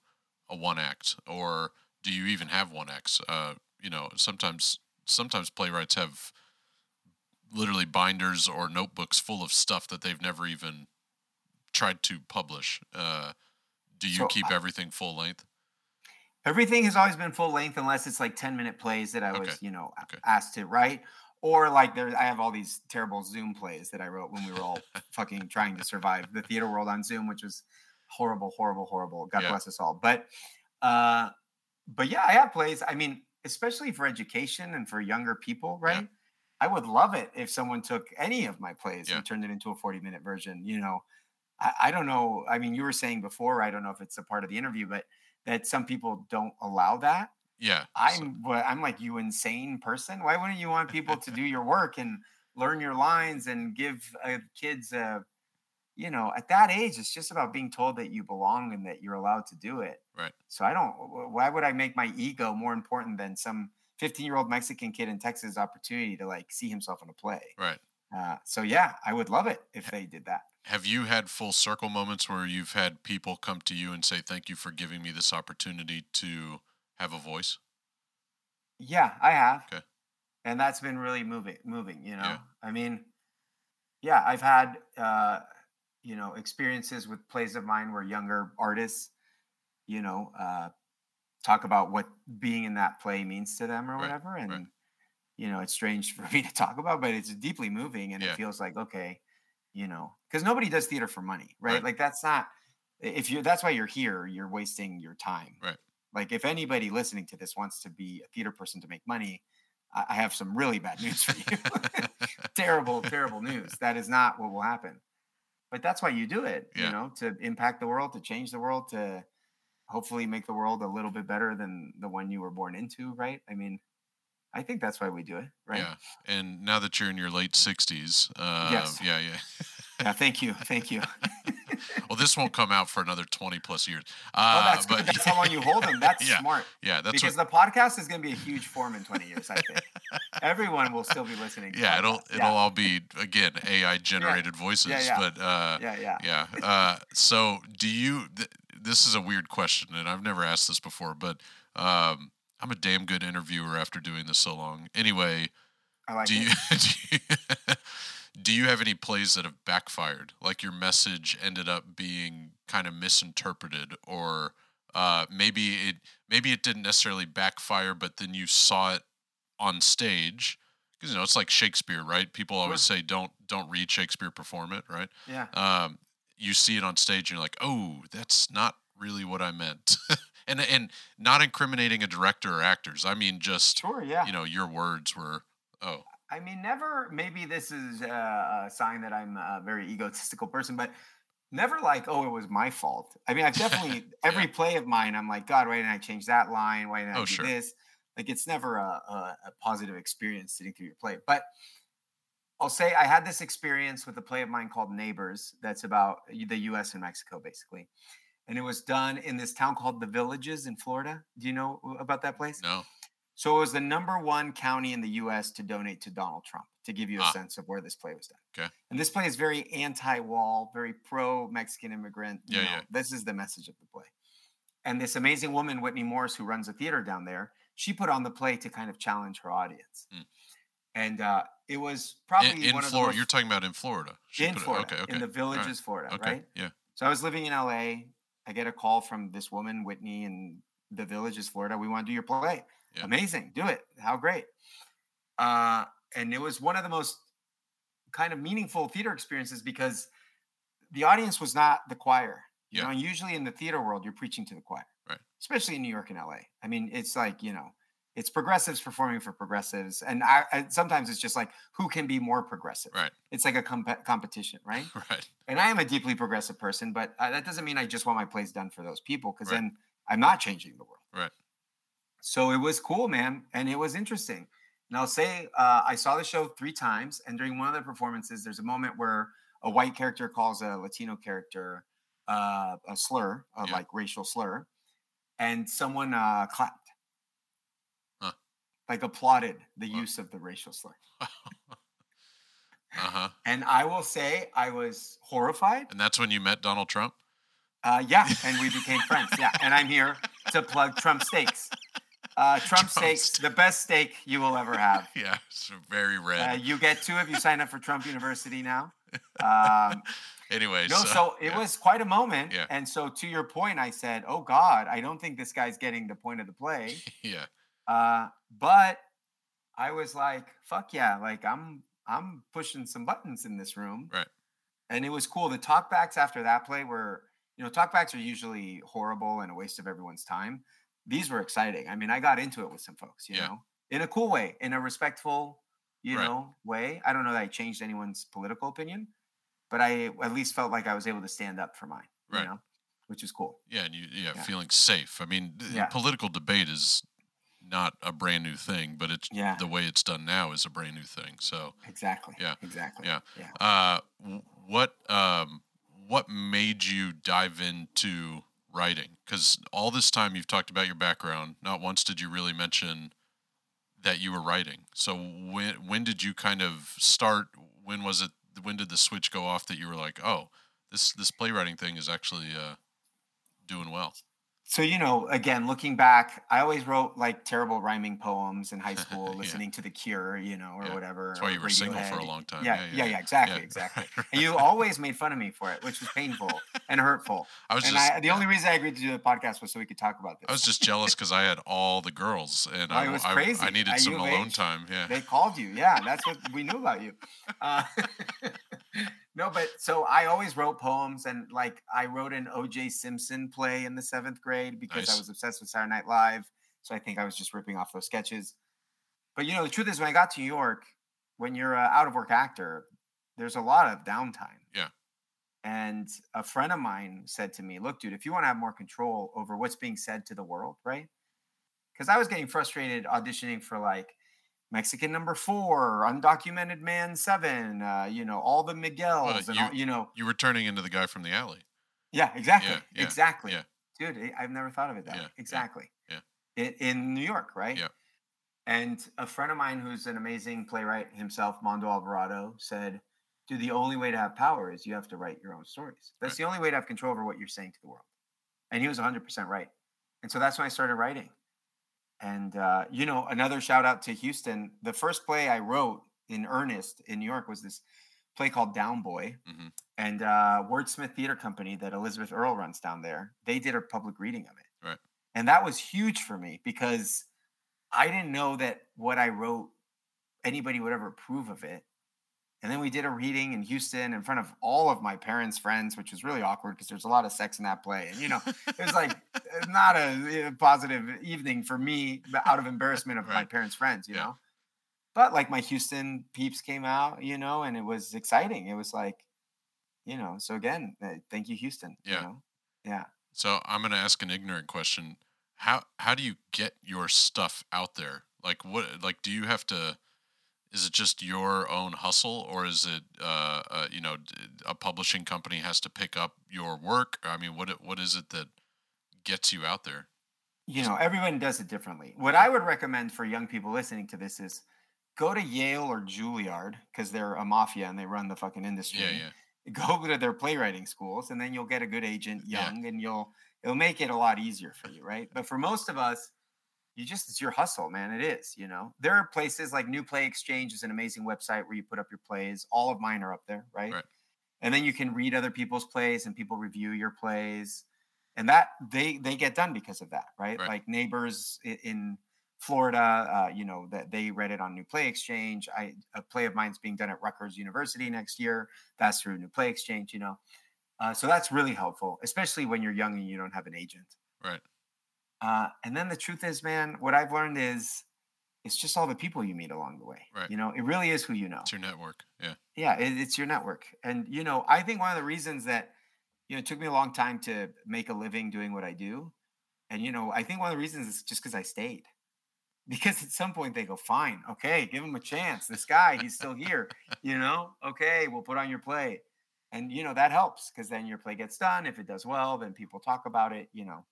a one act, or do you even have one acts? Uh, you know, sometimes sometimes playwrights have literally binders or notebooks full of stuff that they've never even tried to publish. Uh, do you So keep I- everything full length? Everything has always been full length unless it's like 10 minute plays that I was, Okay. you know, Okay. asked to write. Or like there I have all these terrible Zoom plays that I wrote when we were all fucking trying to survive the theater world on Zoom, which was horrible, horrible, horrible. God Yeah. bless us all. But uh but yeah, I have plays. I mean, especially for education and for younger people, Yeah. right? I would love it if someone took any of my plays Yeah. and turned it into a 40 minute version. You know, I, I don't know. I mean, you were saying before, I don't know if it's a part of the interview, but that some people don't allow that. Yeah. I'm what I'm like you insane person. Why wouldn't you want people to do your work and learn your lines and give uh, kids a you know, at that age it's just about being told that you belong and that you're allowed to do it. Right. So I don't why would I make my ego more important than some 15-year-old Mexican kid in Texas opportunity to like see himself in a play? right. Uh, so yeah, I would love it if they did that. Have you had full circle moments where you've had people come to you and say, "Thank you for giving me this opportunity to have a voice"? Yeah, I have. Okay. And that's been really moving moving, you know. Yeah. I mean, yeah, I've had uh, you know, experiences with plays of mine where younger artists, you know, uh talk about what being in that play means to them or Right, whatever. And right. you know, it's strange for me to talk about, but it's deeply moving and Yeah. it feels like, okay, you know, because nobody does theater for money, right? Right. Like that's not if you that's why you're here, you're wasting your time. Right. Like if anybody listening to this wants to be a theater person to make money, I, I have some really bad news for you. terrible, terrible news. That is not what will happen. But that's why you do it, Yeah. you know, to impact the world, to change the world, to hopefully make the world a little bit better than the one you were born into, right? I mean, I think that's why we do it, right? Yeah. And now that you're in your late 60s, uh, Yes. yeah, yeah. Yeah, thank you, thank you. well, this won't come out for another 20 plus years. oh, Uh, that's good. but That's how long you hold them. That's Yeah, smart. yeah, that's because what, the podcast is going to be a huge form in 20 years. I think everyone will still be listening. To yeah, podcasts. it'll it'll yeah. all be again AI generated voices. yeah. But uh, yeah, yeah. yeah. Uh, so do you? Th- this is a weird question, and I've never asked this before, but um, I'm a damn good interviewer after doing this so long. Anyway, I like do you, do you do you have any plays that have backfired? Like your message ended up being kind of misinterpreted, or uh, maybe it maybe it didn't necessarily backfire, but then you saw it on stage. Because you know it's like Shakespeare, right? People always say don't don't read Shakespeare, perform it, right? Yeah. um, you see it on stage and you're like, oh, that's not really what I meant. and and not incriminating a director or actors. I mean just Sure. Yeah. you know, your words were oh. I mean, never. Maybe this is uh, a sign that I'm a very egotistical person, but never like, oh, it was my fault. I mean, I've definitely every play of mine, I'm like, God, why didn't I change that line? Why didn't I Oh, do sure. this? Like, it's never a, a, a positive experience sitting through your play. But I'll say I had this experience with a play of mine called Neighbors. That's about the U.S. and Mexico, basically. And it was done in this town called The Villages in Florida. Do you know about that place? No. So it was the number one county in the U.S. to donate to Donald Trump to give you a Ah. sense of where this play was done. Okay. And this play is very anti-wall, very pro-Mexican immigrant. you Yeah, know, yeah. This is the message of the play. And this amazing woman, Whitney Morris, who runs a theater down there, she put on the play to kind of challenge her audience. Mm. And uh, it was probably in one of the Florida, most- you're talking about in Florida. She in put it- Florida, okay, okay. in the all right, villages, Florida, Okay. right? Yeah. So I was living in LA. I get a call from this woman, Whitney, in the villages, Florida. We want to do your play. Yeah. Amazing. Do it. How great. Uh, and it was one of the most kind of meaningful theater experiences because the audience was not the choir. You Yeah. know, usually in the theater world, you're preaching to the choir. Right. Especially in New York and LA. I mean, it's like, you know, it's progressives performing for progressives. And I, I sometimes it's just like, who can be more progressive? Right. It's like a comp- competition, right? Right. and I am a deeply progressive person, but uh, that doesn't mean I just want my plays done for those people because Right. then I'm not changing the world. Right. So it was cool, man, and it was interesting. And I'll say uh, I saw the show three times, and during one of the performances, there's a moment where a white character calls a Latino character uh, a slur, a Yeah. like racial slur, and someone uh, clapped. Like applauded the Wow. use of the racial slur. Uh-huh. And I will say I was horrified. And that's when you met Donald Trump? Uh, yeah, and we became friends. Yeah, and I'm here to plug Trump Steaks. Uh, Trump, Trump Steaks, the best steak you will ever have. Yeah. It's very red. Uh, you get two if you sign up for Trump University now. Um, anyway, no, so it yeah. was quite a moment. Yeah. And so to your point, I said, "Oh God, I don't think this guy's getting the point of the play." yeah. Uh, but I was like, "Fuck yeah!" Like I'm I'm pushing some buttons in this room. Right. And it was cool. The talkbacks after that play were, you know, talkbacks are usually horrible and a waste of everyone's time. These were exciting. I mean, I got into it with some folks, you Yeah. know, in a cool way, in a respectful, you Right. know, way. I don't know that I changed anyone's political opinion, but I at least felt like I was able to stand up for mine, Right. you know, which is cool. Yeah, and you yeah, Yeah. feeling safe. I mean, Yeah. political debate is not a brand new thing, but it's Yeah. the way it's done now is a brand new thing. So, Exactly. Yeah. Exactly. Yeah. Yeah. uh, what um, what made you dive into writing? Because all this time you've talked about your background. Not once did you really mention that you were writing. So when when did you kind of start? When was it? When did the switch go off that you were like, oh, this this playwriting thing is actually uh, doing well? So, you know, again, looking back, I always wrote like terrible rhyming poems in high school, Yeah. listening to The Cure, you know, or Yeah. whatever. That's why you were single for a long time. Yeah, yeah, yeah, exactly, Yeah. exactly. Right, And you always made fun of me for it, which was painful and hurtful. I was and just I, the only reason I agreed to do the podcast was so we could talk about this. I was just jealous because I had all the girls and Oh, I, was I- crazy. I, needed At some alone time. Yeah. They called you. Yeah, that's what we knew about you. Uh, no, but so I always wrote poems, and like I wrote an O.J. Simpson play in the seventh grade because I was obsessed with Saturday Night Live. So I think I was just ripping off those sketches. But you know, the truth is, when I got to New York, when you're an out of work actor, there's a lot of downtime. Yeah. And a friend of mine said to me, "Look, dude, if you want to have more control over what's being said to the world, right? Because I was getting frustrated auditioning for like Mexican number four, undocumented man seven, uh, you know, all the Miguels, and you- all, you know, You were turning into the guy from the alley. yeah, exactly, Yeah, yeah, exactly, yeah. dude. I- I've never thought of it that way. Exactly, yeah. In, in New York, right? Yeah. And a friend of mine who's an amazing playwright himself, Mando Alvarado, said, "Dude, the only way to have power is you have to write your own stories. That's Right. the only way to have control over what you're saying to the world." And he was 100% right. And so that's when I started writing. And uh, you know, another shout out to Houston. The first play I wrote in earnest in New York was this play called Down Boy. Mhm. And uh, Wordsmith Theater Company that Elizabeth Earle runs down there, they did a public reading of it. Right. And that was huge for me because I didn't know that what I wrote anybody would ever approve of it. And then we did a reading in Houston in front of all of my parents' friends, which was really awkward because there's a lot of sex in that play. And you know, it was like not a, uh, positive evening for me but out of embarrassment of my parents' friends, you Yeah. know. But like my Houston peeps came out, you know, and it was exciting. It was like, you know, so again, uh, thank you, Houston. Yeah. You know? Yeah. So I'm going to ask an ignorant question. How how do you get your stuff out there? Like what? Like do you have to? Is it just your own hustle, or is it uh, uh you know a publishing company has to pick up your work? I mean, what what is it that gets you out there? you know everyone does it differently what i would recommend for young people listening to this is go to yale or juilliard because they're a mafia and they run the fucking industry Yeah, yeah, go to their playwriting schools and then you'll get a good agent Yeah. young and you'll it'll make it a lot easier for you right but for most of us you just it's your hustle man it is you know there are places like new play exchange is an amazing website where you put up your plays all of mine are up there right, Right. and then you can read other people's plays and people review your plays and that they they get done because of that right, Right. like neighbors in florida uh, you know that they read it on new play exchange i a play of mine's being done at rutgers university next year that's through new play exchange you know uh, so that's really helpful especially when you're young and you don't have an agent right. Uh, and then the truth is man what i've learned is it's just all the people you meet along the way. Right. you know it really is who you know. It's your network. Yeah, yeah it, it's your network. And you know i think one of the reasons that you know it took me a long time to make a living doing what i do and you know i think one of the reasons is just because i stayed. Because at some point they go fine okay give him a chance. This guy he's still here you know? Okay we'll put on your play. And you know that helps because then your play gets done. If it does well then people talk about it you know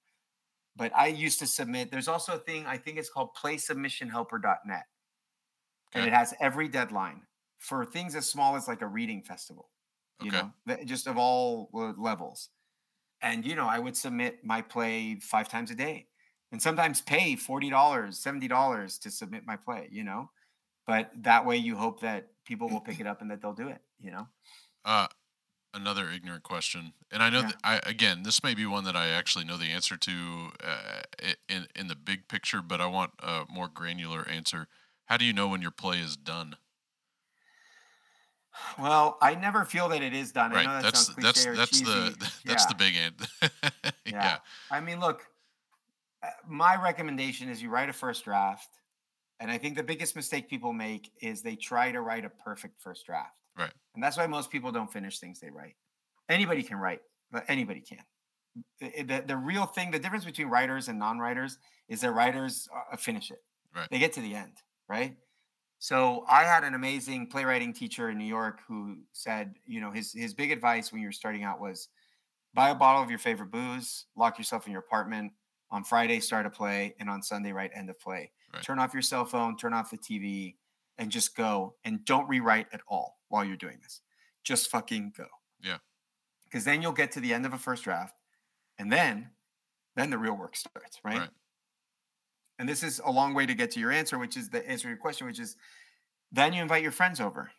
but i used to submit there's also a thing i think it's called playsubmissionhelper.net and Okay. it has every deadline for things as small as like a reading festival you Okay. know just of all uh, levels and you know i would submit my play five times a day and sometimes pay $40 $70 to submit my play you know but that way you hope that people will pick it up and that they'll do it you know Uh, another ignorant question, and I know Yeah. that I again this may be one that I actually know the answer to uh, in in the big picture, but I want a more granular answer. How do you know when your play is done? well i never feel that it is done I right, know that that's that's that's the that's Yeah. the big end. yeah. Yeah. I mean, look, uh, my recommendation is you write a first draft. And I think the biggest mistake people make is they try to write a perfect first draft. Right. And that's why most people don't finish things they write. Anybody can write, but anybody can. The, eh, the, the real thing, the difference between writers and non writers is that writers finish it. Right. They get to the end, right? So I had an amazing playwriting teacher in New York who said, you know, his his big advice when you're starting out was buy a bottle of your favorite booze, lock yourself in your apartment. On Friday, start a play, and on Sunday, write end of play. Right. Turn off your cell phone, turn off the TV, and just go. And don't rewrite at all while you're doing this. Just fucking go. Yeah. Because then you'll get to the end of a first draft, and then, then the real work starts, right? Right. And this is a long way to get to your answer, which is the answer to your question, which is then you invite your friends over.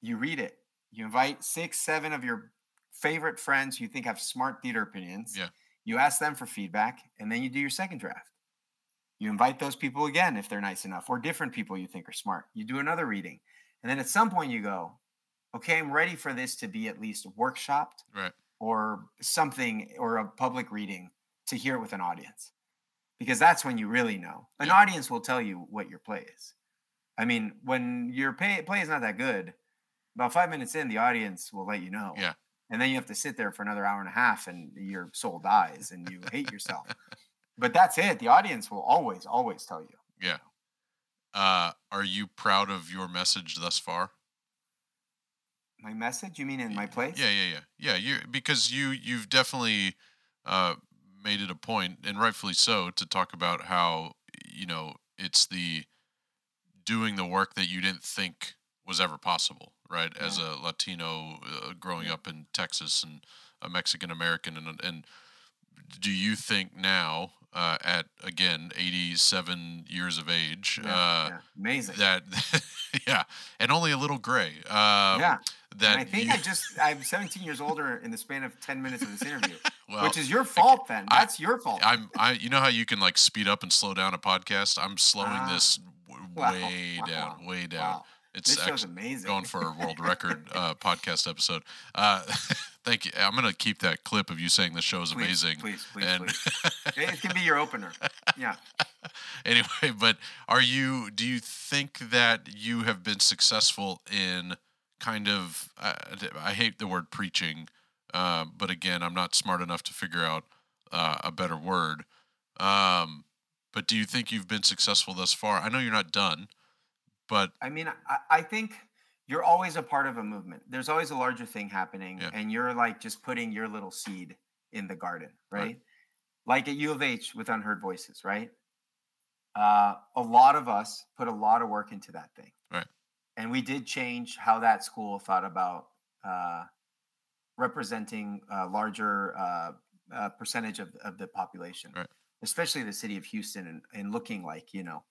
You read it. You invite six, seven of your favorite friends who you think have smart theater opinions. Yeah. You ask them for feedback, and then you do your second draft. You invite those people again if they're nice enough, or different people you think are smart. You do another reading. And then at some point you go, okay, I'm ready for this to be at least workshopped Right. or something or a public reading to hear it with an audience because that's when you really know an Yeah. audience will tell you what your play is i mean when your pay, play is not that good about five minutes in the audience will let you know Yeah. and then you have to sit there for another hour and a half and your soul dies and you hate yourself but that's it the audience will always always tell you Yeah. Uh, are you proud of your message thus far? My message? You mean in my place? Yeah, yeah, yeah, yeah. You because you you've definitely uh, made it a point, and rightfully so, to talk about how you know it's the doing the work that you didn't think was ever possible, right? As a Latino uh, growing up in Texas and a Mexican American, and and do you think now, uh, at again eighty seven years of age, Yeah, uh, yeah. Amazing. that yeah, and only a little gray, um, yeah. that And I think you- I just I'm 17 years older in the span of 10 minutes of this interview, well, which is your fault, then. I- That's your fault. I'm I you know how you can like speed up and slow down a podcast? I'm slowing Ah. this w- Wow, way wow, down, way down. Wow. It's This show's amazing. going for a world record uh, podcast episode. Thank you. I'm gonna keep that clip of you saying the show is amazing. Please, please, and please. It can be your opener. Yeah. anyway, but are you? Do you think that you have been successful in kind of? Uh, I hate the word preaching, uh, but again, I'm not smart enough to figure out uh, a better word. Um, but do you think you've been successful thus far? I know you're not done, but I mean, I, I think you're always a part of a movement. There's always a larger thing happening, Yeah. and you're like just putting your little seed in the garden, right? Right. Like at U of H with Unheard Voices, right? Uh, a lot of us put a lot of work into that thing, Right. And we did change how that school thought about uh, representing a larger uh, uh, percentage of, of the population, Right. especially the city of Houston, and, and looking like you know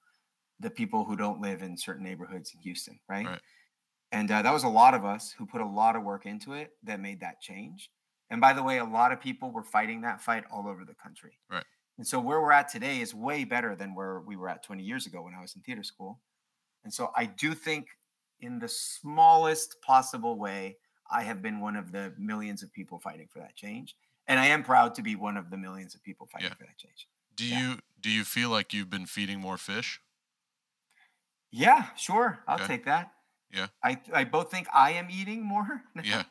the people who don't live in certain neighborhoods in Houston, right? Right. And uh, that was a lot of us who put a lot of work into it that made that change. And by the way, a lot of people were fighting that fight all over the country. Right. And so where we're at today is way better than where we were at 20 years ago when I was in theater school. And so I do think, in the smallest possible way, I have been one of the millions of people fighting for that change. And I am proud to be one of the millions of people fighting Yeah. for that change. do Yeah. you do you feel like you've been feeding more fish? Yeah, sure. I'll Okay. take that. Yeah. I, I both think I am eating more. Yeah,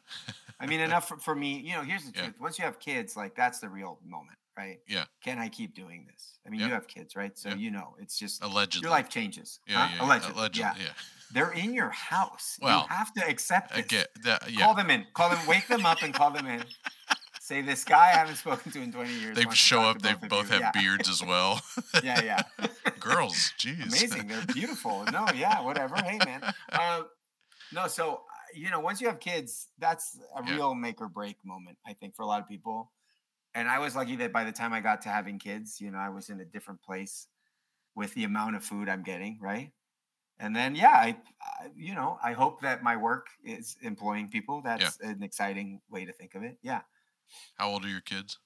I mean, enough for, for me. You know, here's the Yeah. truth. Once you have kids, like that's the real moment, right? Yeah. Can I keep doing this? I mean, Yeah. you have kids, right? So Yeah. you know, it's just allegedly. your life changes. Yeah, huh? yeah, Allegedly. allegedly. Yeah. Yeah, They're in your house. Well, you have to accept I this. get that. Yeah, Call them in. Call them. Wake them up and call them in. Say this guy I haven't spoken to in 20 years. they show up. They of both have Yeah. beards as well. yeah, yeah. Girls, jeez, amazing. They're beautiful. No, yeah, whatever. Hey, man. Uh, no, so you know, once you have kids, that's a Yeah. real make or break moment, I think, for a lot of people. And I was lucky that by the time I got to having kids, you know, I was in a different place with the amount of food I'm getting, right? And then, yeah, I, I you know, I hope that my work is employing people. That's an exciting way to think of it. Yeah. How old are your kids?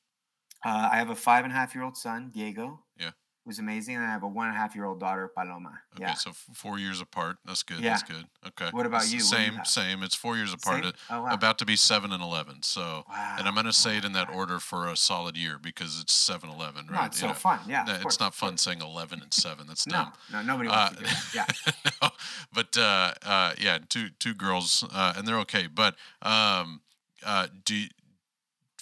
Uh, I have a five and a half year old son, Diego. Yeah. Who's amazing. And I have a one and a half year old daughter, Paloma. Okay, Yeah. so four years apart. That's good. Yeah. That's good. Okay. What about you? Do you Same, same. It's four years apart. Same? uh, Oh, wow. About to be seven and eleven. So, Wow. and I'm going to say it in that order for a solid year because it's seven eleven, right? No, it's so know, fun. Yeah. no, it's course, not fun saying eleven and seven. That's No, dumb. no, nobody Uh, to do it. Yeah. no, but uh, uh, yeah, two two girls, uh, and they're okay. But um, uh, do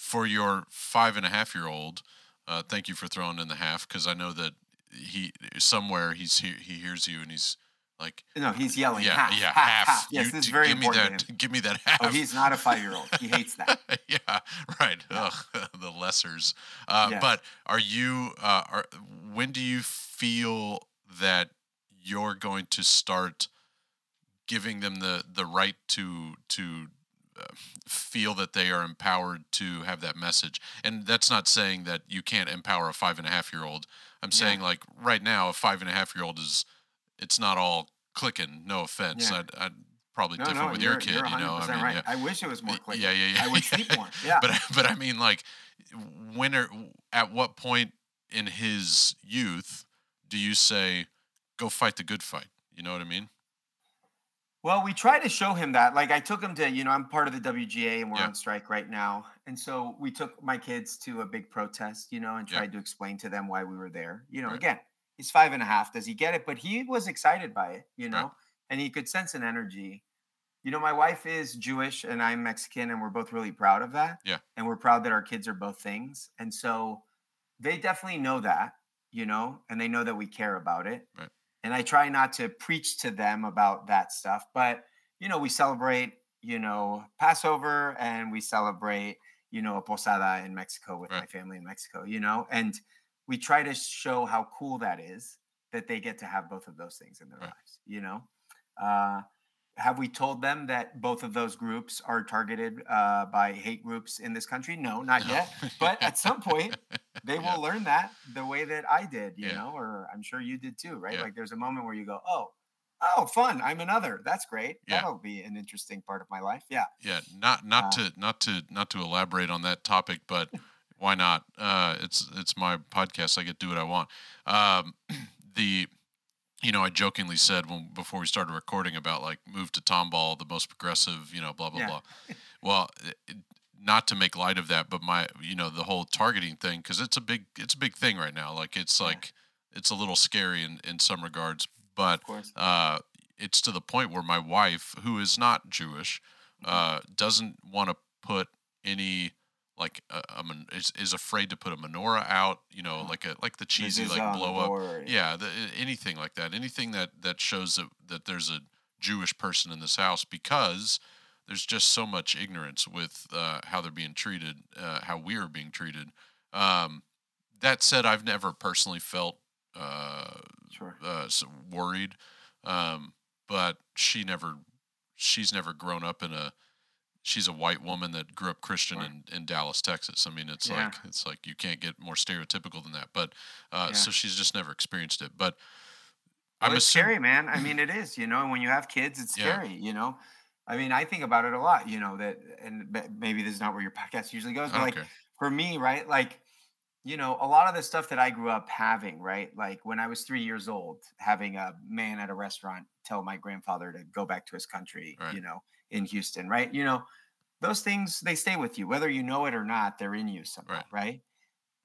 for your five and a half year old, uh, thank you for throwing in the half because I know that he somewhere he's he, he hears you and he's like, No, he's yelling. yeah, half, yeah, half, half. half. Yes, You this is very give me that. Give me that half. Oh, he's not a five year old. He hates that. yeah, right. Yeah. Ugh, the lessers. Uh, Yes. But are you? Uh, are when do you feel that you're going to start giving them the the right to to feel that they are empowered to have that message? And that's not saying that you can't empower a five and a half year old. I'm Yeah. saying like right now, a five and a half year old is it's not all clicking. No offense. Yeah. I'd, I'd probably No, different no, with your kid. you're know, I mean, right. yeah. I wish it was more quick. Yeah, yeah, yeah. I would sleep more. Yeah. but but I mean, like, when are at what point in his youth do you say, "Go fight the good fight"? You know what I mean? Well, we try to show him that. Like I took him to, you know, I'm part of the WGA and we're Yeah. on strike right now. And so we took my kids to a big protest, you know, and Yeah. tried to explain to them why we were there. You know, Right. again, he's five and a half. Does he get it? But he was excited by it, you know, Right. and he could sense an energy. You know, my wife is Jewish and I'm Mexican, and we're both really proud of that. Yeah. And we're proud that our kids are both things. And so they definitely know that, you know, and they know that we care about it. Right. And I try not to preach to them about that stuff. But you know, we celebrate, you know, Passover, and we celebrate, you know, a posada in Mexico with my family in Mexico. You know, and we try to show how cool that is that they get to have both of those things in their Right. lives. You know, uh, have we told them that both of those groups are targeted uh, by hate groups in this country? No, not No. yet. But at some point, they Yeah. will learn that the way that I did, you Yeah. know, or I'm sure you did too, right? Yeah. Like there's a moment where you go, oh, oh, fun, I'm another. That's great. That'll be an interesting part of my life. Yeah. Yeah, not not Uh, to not to not to elaborate on that topic, but why not? Uh, it's it's my podcast. I get to do what I want. Um, the you know, I jokingly said when before we started recording about like move to Tomball, the most progressive, you know, blah blah Yeah. blah. Well, it- not to make light of that, but my you know the whole targeting thing because it's a big it's a big thing right now. Like it's Yeah. like it's a little scary in in some regards, but uh, it's to the point where my wife, who is not Jewish, Mm-hmm. uh, doesn't want to put any like a, a is, is afraid to put a menorah out. You know, like a like the cheesy like blow up. door, Yeah, the, anything like that. Anything that that shows that that there's a Jewish person in this house because there's just so much ignorance with uh, how they're being treated, uh, how we are being treated. Um, that said, I've never personally felt uh, Sure. uh, worried, um, but she never, she's never grown up in a. She's a white woman that grew up Christian Sure. in, in Dallas, Texas. I mean, it's Yeah. like it's like you can't get more stereotypical than that. But uh, Yeah. so she's just never experienced it. But Well, I'm it's assuming, scary, man. I mean, it is, you know, and when you have kids, it's Yeah. scary, you know. I mean, I think about it a lot, you know, that, and maybe this is not where your podcast usually goes, but like for me, right? Like, you know, a lot of the stuff that I grew up having, right? Like when I was three years old, having a man at a restaurant tell my grandfather to go back to his country, Right. you know, in Houston, right? You know, those things, they stay with you, whether you know it or not, they're in you somehow, Right. right?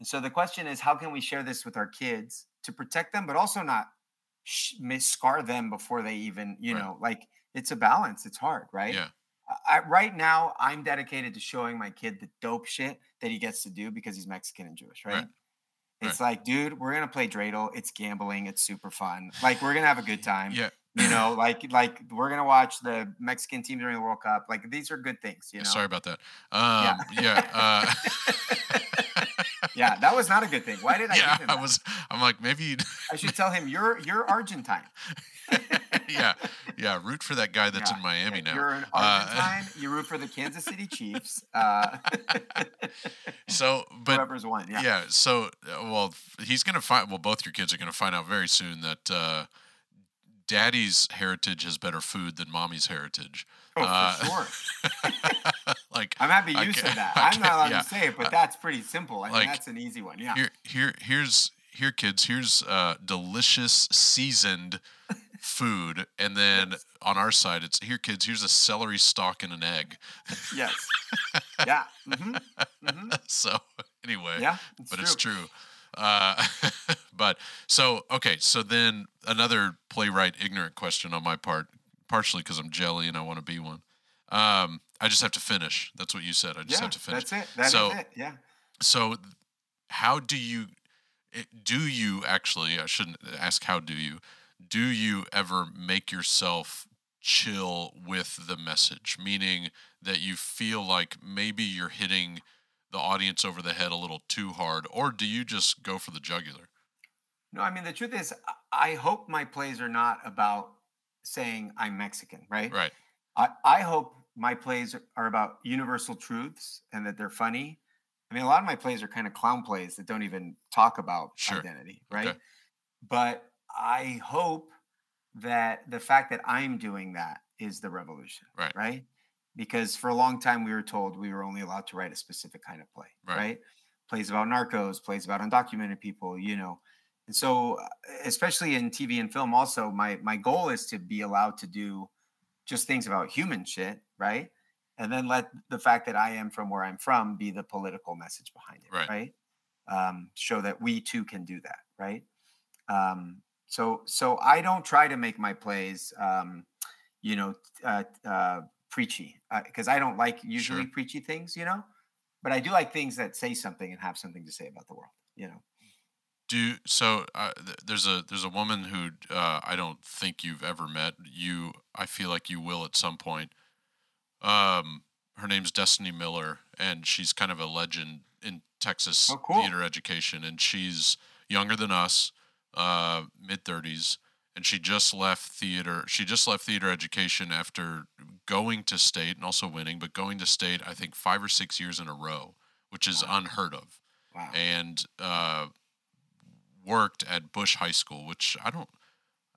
And so the question is, how can we share this with our kids to protect them, but also not sh- scar them before they even, you Right. know, like it's a balance. It's hard, right? Yeah. I, right now, I'm dedicated to showing my kid the dope shit that he gets to do because he's Mexican and Jewish, right? Right. It's like, dude, we're gonna play dreidel. It's gambling. It's super fun. Like, we're gonna have a good time. Yeah. You know, like, like we're gonna watch the Mexican team during the World Cup. Like, these are good things. You know. Sorry about that. Um, yeah. uh, yeah, that was not a good thing. Why did I? yeah. give him I was. I'm like maybe. I should tell him you're you're Argentine. yeah. Yeah. Root for that guy that's Yeah, in Miami yeah, now. You're an Uh, Argentine. you root for the Kansas City Chiefs. Uh, so, but whoever's won. Yeah. yeah. So, uh, well, he's gonna find. Well, both your kids are gonna find out very soon that uh, daddy's heritage has better food than mommy's heritage. Oh, for Uh, sure. like I'm happy you said that. I'm not allowed yeah. to say it, but that's pretty simple. I Like, mean, that's an easy one. Yeah. here here here's here kids here's uh delicious seasoned food and then Yes. on our side it's here kids here's a celery stalk and an egg Yes. yeah. hmm hmm so anyway Yeah. It's but true. it's true uh but so okay so then another playwright ignorant question on my part partially because i'm jelly and i want to be one um i just have to finish that's what you said i just Yeah. have to finish That's it. That's So- it. Yeah. so how do you do you actually i shouldn't ask how do you do you ever make yourself chill with the message meaning that you feel like maybe you're hitting the audience over the head a little too hard or do you just go for the jugular No, I mean the truth is, I- hope my plays are not about saying I'm Mexican, right? right I, I hope my plays are about universal truths and that they're funny. I mean, a lot of my plays are kind of clown plays that don't even talk about Sure. identity, right? Okay. But I hope that the fact that I'm doing that is the revolution, Right. Right? Because for a long time we were told we were only allowed to write a specific kind of play, Right. right? Plays about narcos, plays about undocumented people, you know. And so, uh, especially in TV and film, also my my goal is to be allowed to do just things about human shit, right? And then let the fact that I am from where I'm from be the political message behind it, Right. right? Um, show that we too can do that, right? Um, so so I don't try to make my plays, um, you know, uh, uh, preachy because I don't like usually Sure. preachy things, you know. But I do like things that say something and have something to say about the world, you know. Do so. Uh, th- there's a there's a woman who uh, I don't think you've ever met. You, I feel like you will at some point. Um, her name's Destiny Miller, and she's kind of a legend in Texas Oh, cool. theater education, and she's younger than us, uh, mid thirties, and she just left theater. She just left theater education after going to state and also winning, but going to state I think five or six years in a row, which is unheard of Wow. and uh, worked at Bush High School, which I don't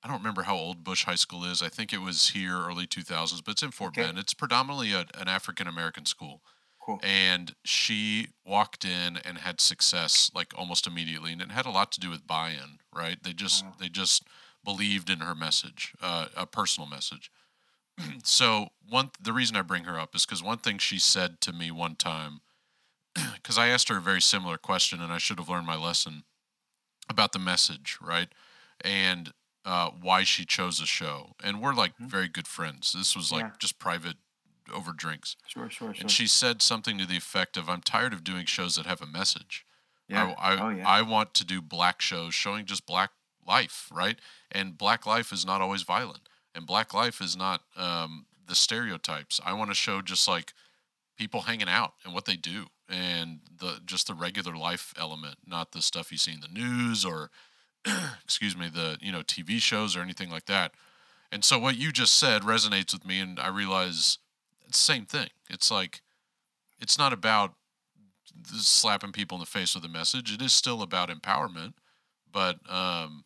I don't remember how old Bush High School is. I think it was here early 2000s, but it's in Fort Okay. Bend. It's predominantly a, an African American school. Cool. And she walked in and had success like almost immediately, and it had a lot to do with buy-in, right? They just Wow. they just believed in her message, uh, a personal message. so one the reason I bring her up is because one thing she said to me one time because I asked her a very similar question, and I should have learned my lesson about the message, right? And uh, why she chose a show. And we're like Mhm. very good friends. This was like Yeah. just private over drinks. Sure, sure, sure. And she said something to the effect of, I'm tired of doing shows that have a message. yeah. I, I, oh yeah. I want to do black shows showing just black life, right? And black life is not always violent, and black life is not um, the stereotypes. I want to show just like people hanging out and what they do, and the just the regular life element, not the stuff you see in the news or, excuse me, the you know TV shows or anything like that. And so what you just said resonates with me, and I realize it's the same thing. It's like it's not about slapping people in the face with a message. It is still about empowerment, but um,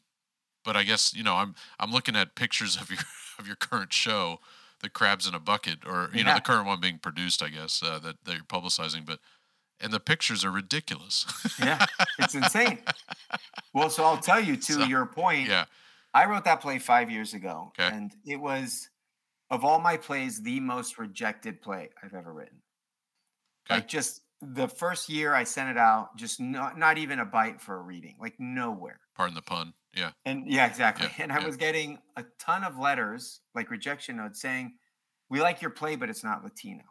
but I guess you know I'm I'm looking at pictures of your of your current show, the crabs in a bucket, or you know the current one being produced, I guess uh, that that you're publicizing, but and the pictures are ridiculous. yeah, it's insane. Well, so I'll tell you to So, your point. yeah, I wrote that play five years ago, Okay. and it was of all my plays the most rejected play I've ever written. Okay. Like just the first year I sent it out, just not not even a bite for a reading, like nowhere. pardon the pun. Yeah, And yeah, exactly. Yeah, and I yeah. was getting a ton of letters, like rejection notes, saying, "We like your play, but it's not Latino."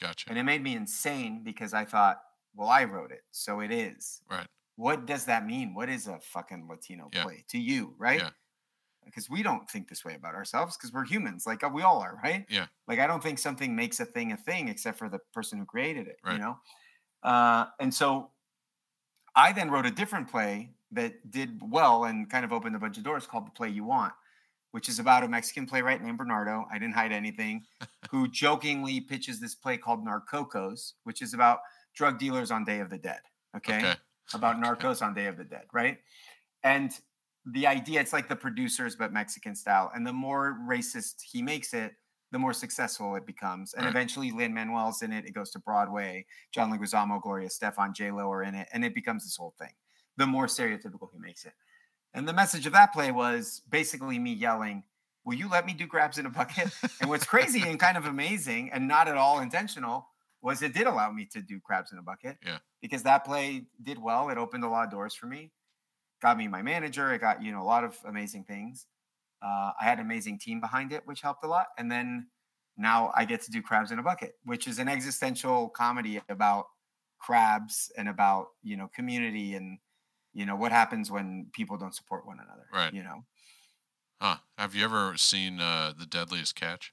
gotcha. And it made me insane because I thought, "Well, I wrote it, so it is." Right. What does that mean? What is a fucking Latino Yeah. play to you, right? Yeah. Because we don't think this way about ourselves because we're humans, like uh, we all are, right? Yeah. Like I don't think something makes a thing a thing except for the person who created it, right. you know. Uh, and so I then wrote a different play that did well and kind of opened a bunch of doors called The Play You Want, which is about a Mexican playwright named Bernardo. I didn't hide anything, who jokingly pitches this play called Narcocos, which is about drug dealers on Day of the Dead. Okay. Okay. About. Narcos on Day of the Dead, right? And the idea, it's like the producers, but Mexican style. And the more racist he makes it, the more successful it becomes. And Right. eventually Lin Manuel's in it. It goes to Broadway. John Leguizamo, Gloria Estefan, J Lo are in it, and it becomes this whole thing. The more stereotypical he makes it. And the message of that play was basically me yelling, Will you let me do crabs in a bucket? and what's crazy and kind of amazing and not at all intentional was it did allow me to do crabs in a bucket. Yeah. Because that play did well. It opened a lot of doors for me. Got me my manager. It got, you know, a lot of amazing things. Uh, I had an amazing team behind it, which helped a lot. And then now I get to do crabs in a bucket, which is an existential comedy about crabs and about, you know, community and, you know, what happens when people don't support one another. Right. You know, Huh? Have you ever seen uh, the Deadliest Catch?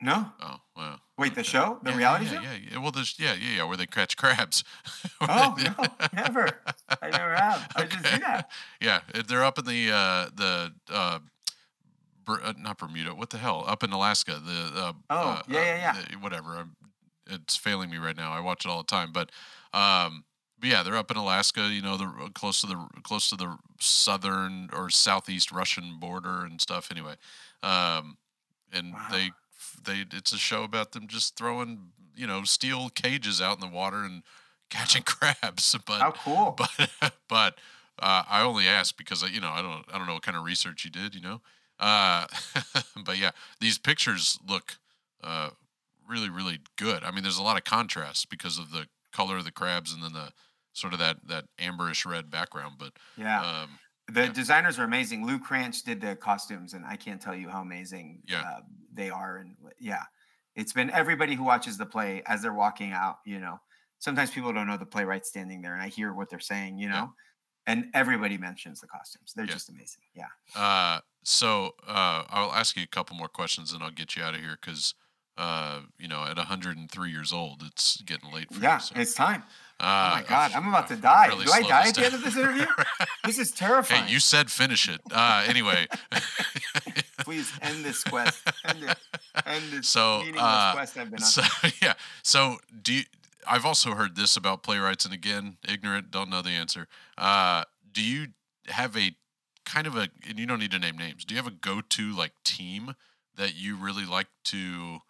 no, Oh, well. wait, the okay. show, the Yeah, reality yeah, show? Yeah, yeah. Well, there's yeah, yeah, yeah, where they catch crabs. Oh, they- no, never. I never have. I just see that. Yeah, they're up in the uh, the uh, uh, not Bermuda. What the hell? Up in Alaska. The uh, Oh, uh, yeah, uh, yeah, yeah. the- whatever. I'm, it's failing me right now. I watch it all the time, but um, but yeah, they're up in Alaska. You know, they're close to the close to the southern or southeast Russian border and stuff. Anyway, um, and Wow. they they it's a show about them just throwing you know steel cages out in the water and catching crabs. But How cool. but but uh, I only asked because I, you know I don't I don't know what kind of research you did, you know. Uh, but yeah, these pictures look uh, really really good. I mean, there's a lot of contrast because of the color of the crabs and then the sort of that that amberish red background. But yeah. um, The Yeah. designers are amazing. Lou Cranch did the costumes, and I can't tell you how amazing Yeah. uh, they are. And yeah, it's been everybody who watches the play as they're walking out. You know, sometimes people don't know the playwright standing there, and I hear what they're saying. You Yeah. know, and everybody mentions the costumes. They're Yeah. just amazing. Yeah. Uh, so uh, I'll ask you a couple more questions, and I'll get you out of here because uh, you know, at 103 years old, it's getting late for Yeah, you. so, it's time. Uh, Oh my god, I've- I'm about to die. really Do I die at the end of this interview? This is terrifying. Hey, you said finish it. Uh, anyway, Please end this quest. End it. End this So, meaningless uh, quest I've been on. so yeah. So do you, I've also heard this about playwrights, and again, ignorant, don't know the answer. Uh, do you have a kind of a, and you don't need to name names. Do you have a go-to like team that you really like to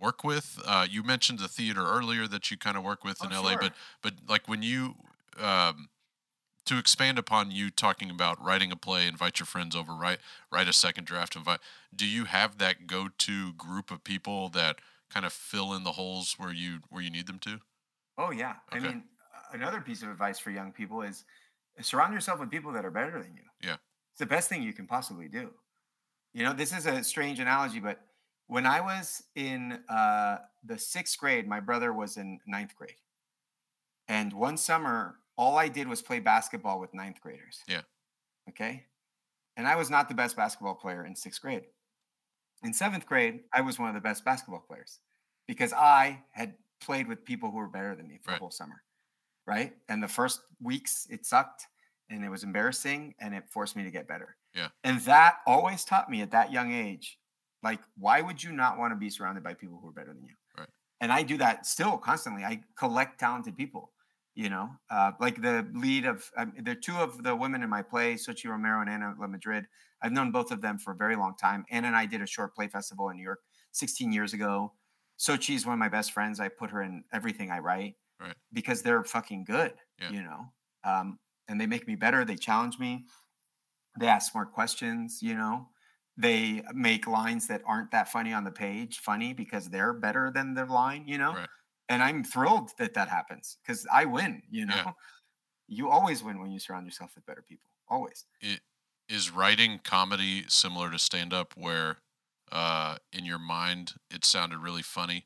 work with? Uh, you mentioned the theater earlier that you kind of work with in Oh, LA, sure. but but like when you um, to expand upon you talking about writing a play, invite your friends over, write write a second draft, invite. Do you have that go-to group of people that kind of fill in the holes where you where you need them to? Oh yeah. I mean, another piece of advice for young people is surround yourself with people that are better than you. Yeah. It's the best thing you can possibly do. You know, this is a strange analogy, but when I was in uh, the sixth grade, my brother was in ninth grade. And one summer, all I did was play basketball with ninth graders. Yeah. Okay. And I was not the best basketball player in sixth grade. In seventh grade, I was one of the best basketball players because I had played with people who were better than me for Right. the whole summer. Right. And the first weeks it sucked and it was embarrassing and it forced me to get better. Yeah. And that always taught me at that young age, like, why would you not want to be surrounded by people who are better than you? Right. And I do that still constantly. I collect talented people, you know, uh, like the lead of, um, there are two of the women in my play, Sochi Romero and Anna La Madrid. I've known both of them for a very long time. Anna and I did a short play festival in New York 16 years ago. Sochi is one of my best friends. I put her in everything I write Right. because they're fucking good, Yeah. you know, um, and they make me better. They challenge me. They ask smart questions, you know. They make lines that aren't that funny on the page funny because they're better than the line, you know. Right. And I'm thrilled that that happens because I win, you know. Yeah. You always win when you surround yourself with better people. Always. It, is writing comedy similar to stand up where uh, in your mind it sounded really funny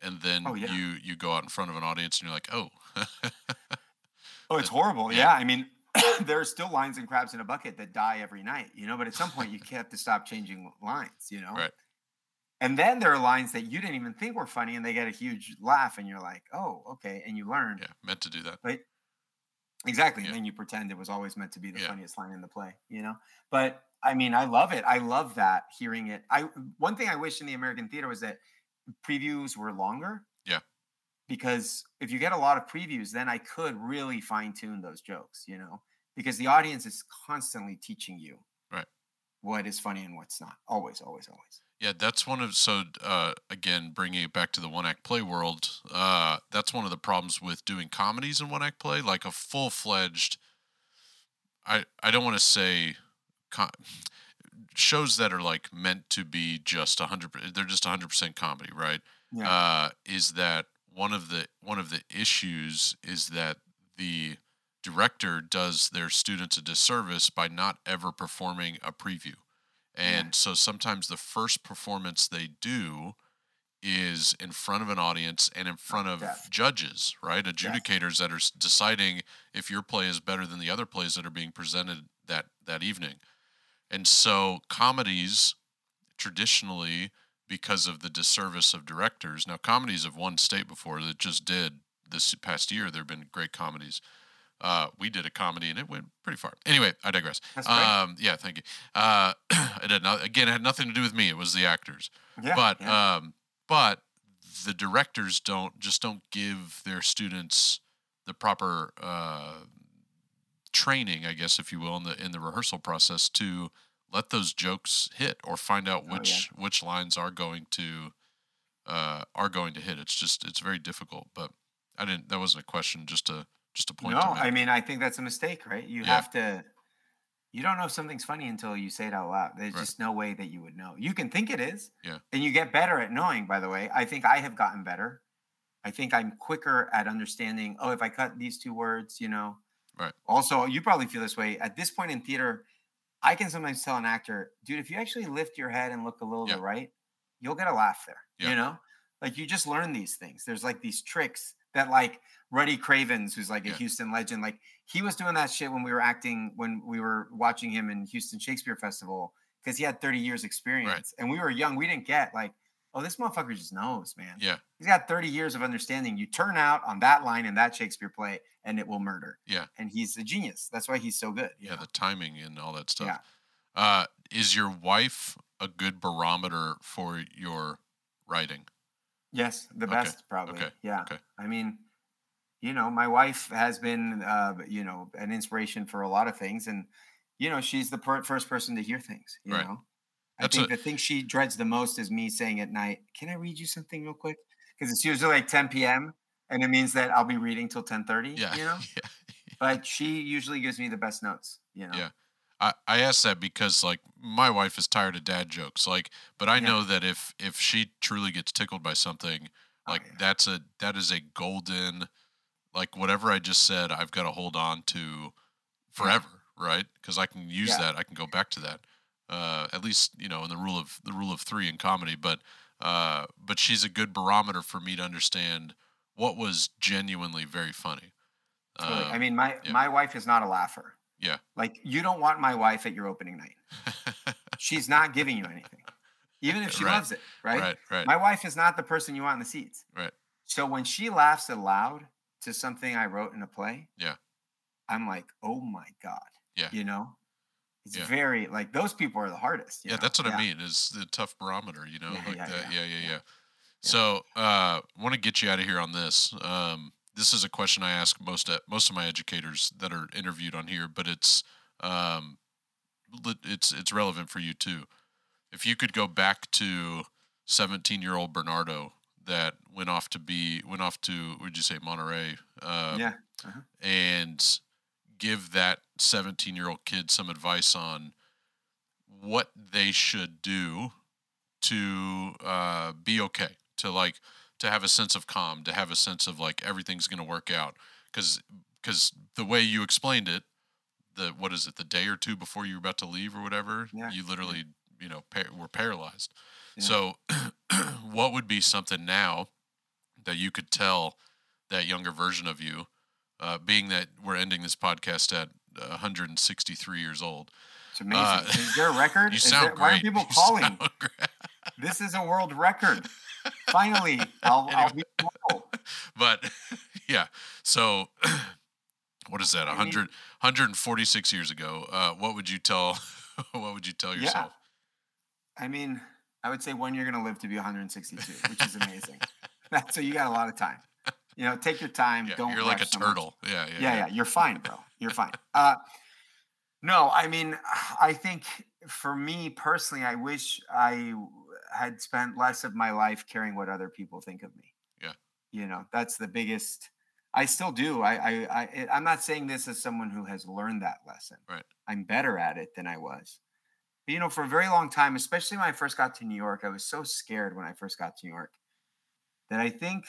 and then Oh, yeah. you you go out in front of an audience and you're like oh Oh, it's horrible. Yeah. Yeah. I mean, there are still lines and crabs in a bucket that die every night, you know, but at some point you have to stop changing lines, you know? Right. And then there are lines that you didn't even think were funny and they get a huge laugh and you're like, oh, okay. And you learn. yeah meant to do that Right. Exactly. Yeah. And then you pretend it was always meant to be the Yeah. funniest line in the play, you know? But I mean, I love it. I love that hearing it. I one thing I wish in the American theater was that previews were longer. Yeah. Because if you get a lot of previews, then I could really fine tune those jokes, you know, because the audience is constantly teaching you Right. what is funny and what's not. Always, always, always. Yeah, that's one of so uh, again bringing it back to the one act play world. Uh, that's one of the problems with doing comedies in one act play, like a full fledged. I I don't want to say, shows that are like meant to be just hundred. They're just hundred percent comedy, right? Yeah. uh, is that one of the one of the issues is that the director does their students a disservice by not ever performing a preview. And so sometimes the first performance they do is in front of an audience and in front oh, of Death. judges, right? Adjudicators that are deciding if your play is better than the other plays that are being presented that that evening. And so comedies traditionally because of the disservice of directors. Now comedies have won state before that just did this past year there've been great comedies. Uh, we did a comedy and it went pretty far. Anyway, I digress. Um, yeah, thank you. Uh, it had not, again, it had nothing to do with me. It was the actors yeah. but yeah. um, but the directors don't just don't give their students the proper uh, training, I guess, if you will, in the in the rehearsal process to let those jokes hit or find out Oh, yeah. which which lines are going to uh, are going to hit. It's just it's very difficult. But I didn't. That wasn't a question. Just a just a point. no, to. I mean, I think that's a mistake, right? You Yeah. have to. You don't know if something's funny until you say it out loud. There's Right. just no way that you would know. You can think it is, Yeah. and you get better at knowing. By the way, I think I have gotten better. I think I'm quicker at understanding. Oh, if I cut these two words, you know. Right. Also, you probably feel this way at this point in theater. I can sometimes tell an actor, dude, if you actually lift your head and look a little to Yeah. the right, you'll get a laugh there. Yeah. You know, like you just learn these things. There's like these tricks that like Ruddy Cravens, who's like a Yeah. Houston legend, like he was doing that shit when we were acting when we were watching him in Houston Shakespeare Festival because he had 30 years experience and we were young. We didn't get like, oh, this motherfucker just knows, man. Yeah. He's got 30 years of understanding. You turn out on that line in that Shakespeare play and it will murder. Yeah. And he's a genius. That's why he's so good. Yeah, know? the timing and all that stuff. Yeah. Uh, is your wife a good barometer for your writing? Yes, the Okay, best probably. okay, Yeah. okay. I mean, you know, my wife has been, uh, you know, an inspiration for a lot of things, and you know, she's the per- first person to hear things. You Right. know, I That's think a- the thing she dreads the most is me saying at night, "Can I read you something real quick?" Because it's usually like 10 p.m. and it means that I'll be reading till 10:30. Yeah. You know, yeah. but she usually gives me the best notes. You know. Yeah. I, I ask that because like my wife is tired of dad jokes. Like, but I Yeah. know that if if she truly gets tickled by something, Oh, like yeah. that's a that is a golden like whatever I just said, I've got to hold on to forever, right? Because I can use Yeah. that. I can go back to that. Uh, at least you know in the rule of the rule of three in comedy. But uh, but she's a good barometer for me to understand what was genuinely very funny. Totally. Uh, I mean, my yeah. my wife is not a laugher. Yeah. Like you don't want my wife at your opening night. She's not giving you anything, even if she Right. loves it. Right? right, right, My wife is not the person you want in the seats. right. So when she laughs aloud to something I wrote in a play, Yeah. I'm like, oh my god. Yeah. You know, it's Yeah. very like those people are the hardest. yeah, know? that's what Yeah. I mean. Is the tough barometer, you know, Yeah, like yeah, that. yeah, Yeah, yeah, yeah. yeah. So, uh, want to get you out of here on this. Um, this is a question I ask most uh, most of my educators that are interviewed on here, but it's um, it's it's relevant for you too. If you could go back to 17 year old Bernardo that went off to be went off to would you say Monterrey? Uh, yeah. and give that 17 year old kid some advice on what they should do to uh, be okay to like to have a sense of calm to have a sense of like everything's going to work out because because the way you explained it the what is it the day or two before you were about to leave or whatever Yeah, you literally you know par- were paralyzed Yeah. so what would be something now that you could tell that younger version of you uh, being that we're ending this podcast at 163 years old. It's amazing. Uh, is there a record? You Is sound there- great. Why are people You calling? This is a world record. Finally, I'll, I'll be. But yeah, so what is that? 100, 146 years ago. Uh, what would you tell? What would you tell Yeah. yourself? I mean, I would say one you're going to live to be 162, which is amazing. So you got a lot of time. You know, take your time. Yeah, don't you're like a so turtle. Yeah, yeah, yeah, yeah, you're fine, bro. You're fine. Uh, no, I mean, I think for me personally, I wish I had spent less of my life caring what other people think of me. Yeah. You know, that's the biggest. I still do. I, I, I, I'm not saying this as someone who has learned that lesson. Right. I'm better at it than I was. You know, for a very long time, especially when I first got to New York, I was so scared when I first got to New York that I think,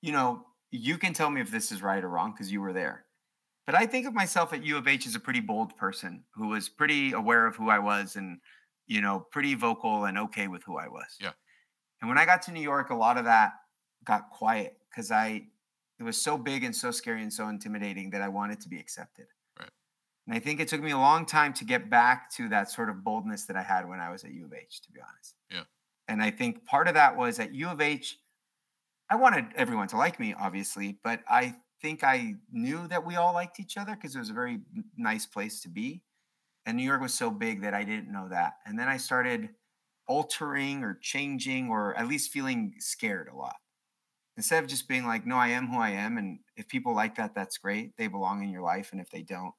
you know, you can tell me if this is right or wrong because you were there. But I think of myself at U of H as a pretty bold person who was pretty aware of who I was and, you know, pretty vocal and okay with who I was. Yeah. And when I got to New York, a lot of that got quiet because I, it was so big and so scary and so intimidating that I wanted to be accepted. And I think it took me a long time to get back to that sort of boldness that I had when I was at U of H, to be honest. Yeah. And I think part of that was at U of H, I wanted everyone to like me, obviously, but I think I knew that we all liked each other because it was a very nice place to be. And New York was so big that I didn't know that. And then I started altering or changing or at least feeling scared a lot. Instead of just being like, no, I am who I am. And if people like that, that's great. They belong in your life. And if they don't,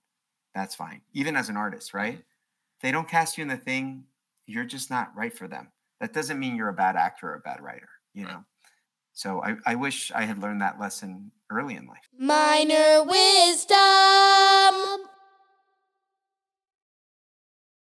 that's fine. Even as an artist, right? If they don't cast you in the thing, you're just not right for them. That doesn't mean you're a bad actor or a bad writer, you Right. know? So I, I wish I had learned that lesson early in life. Minor wisdom.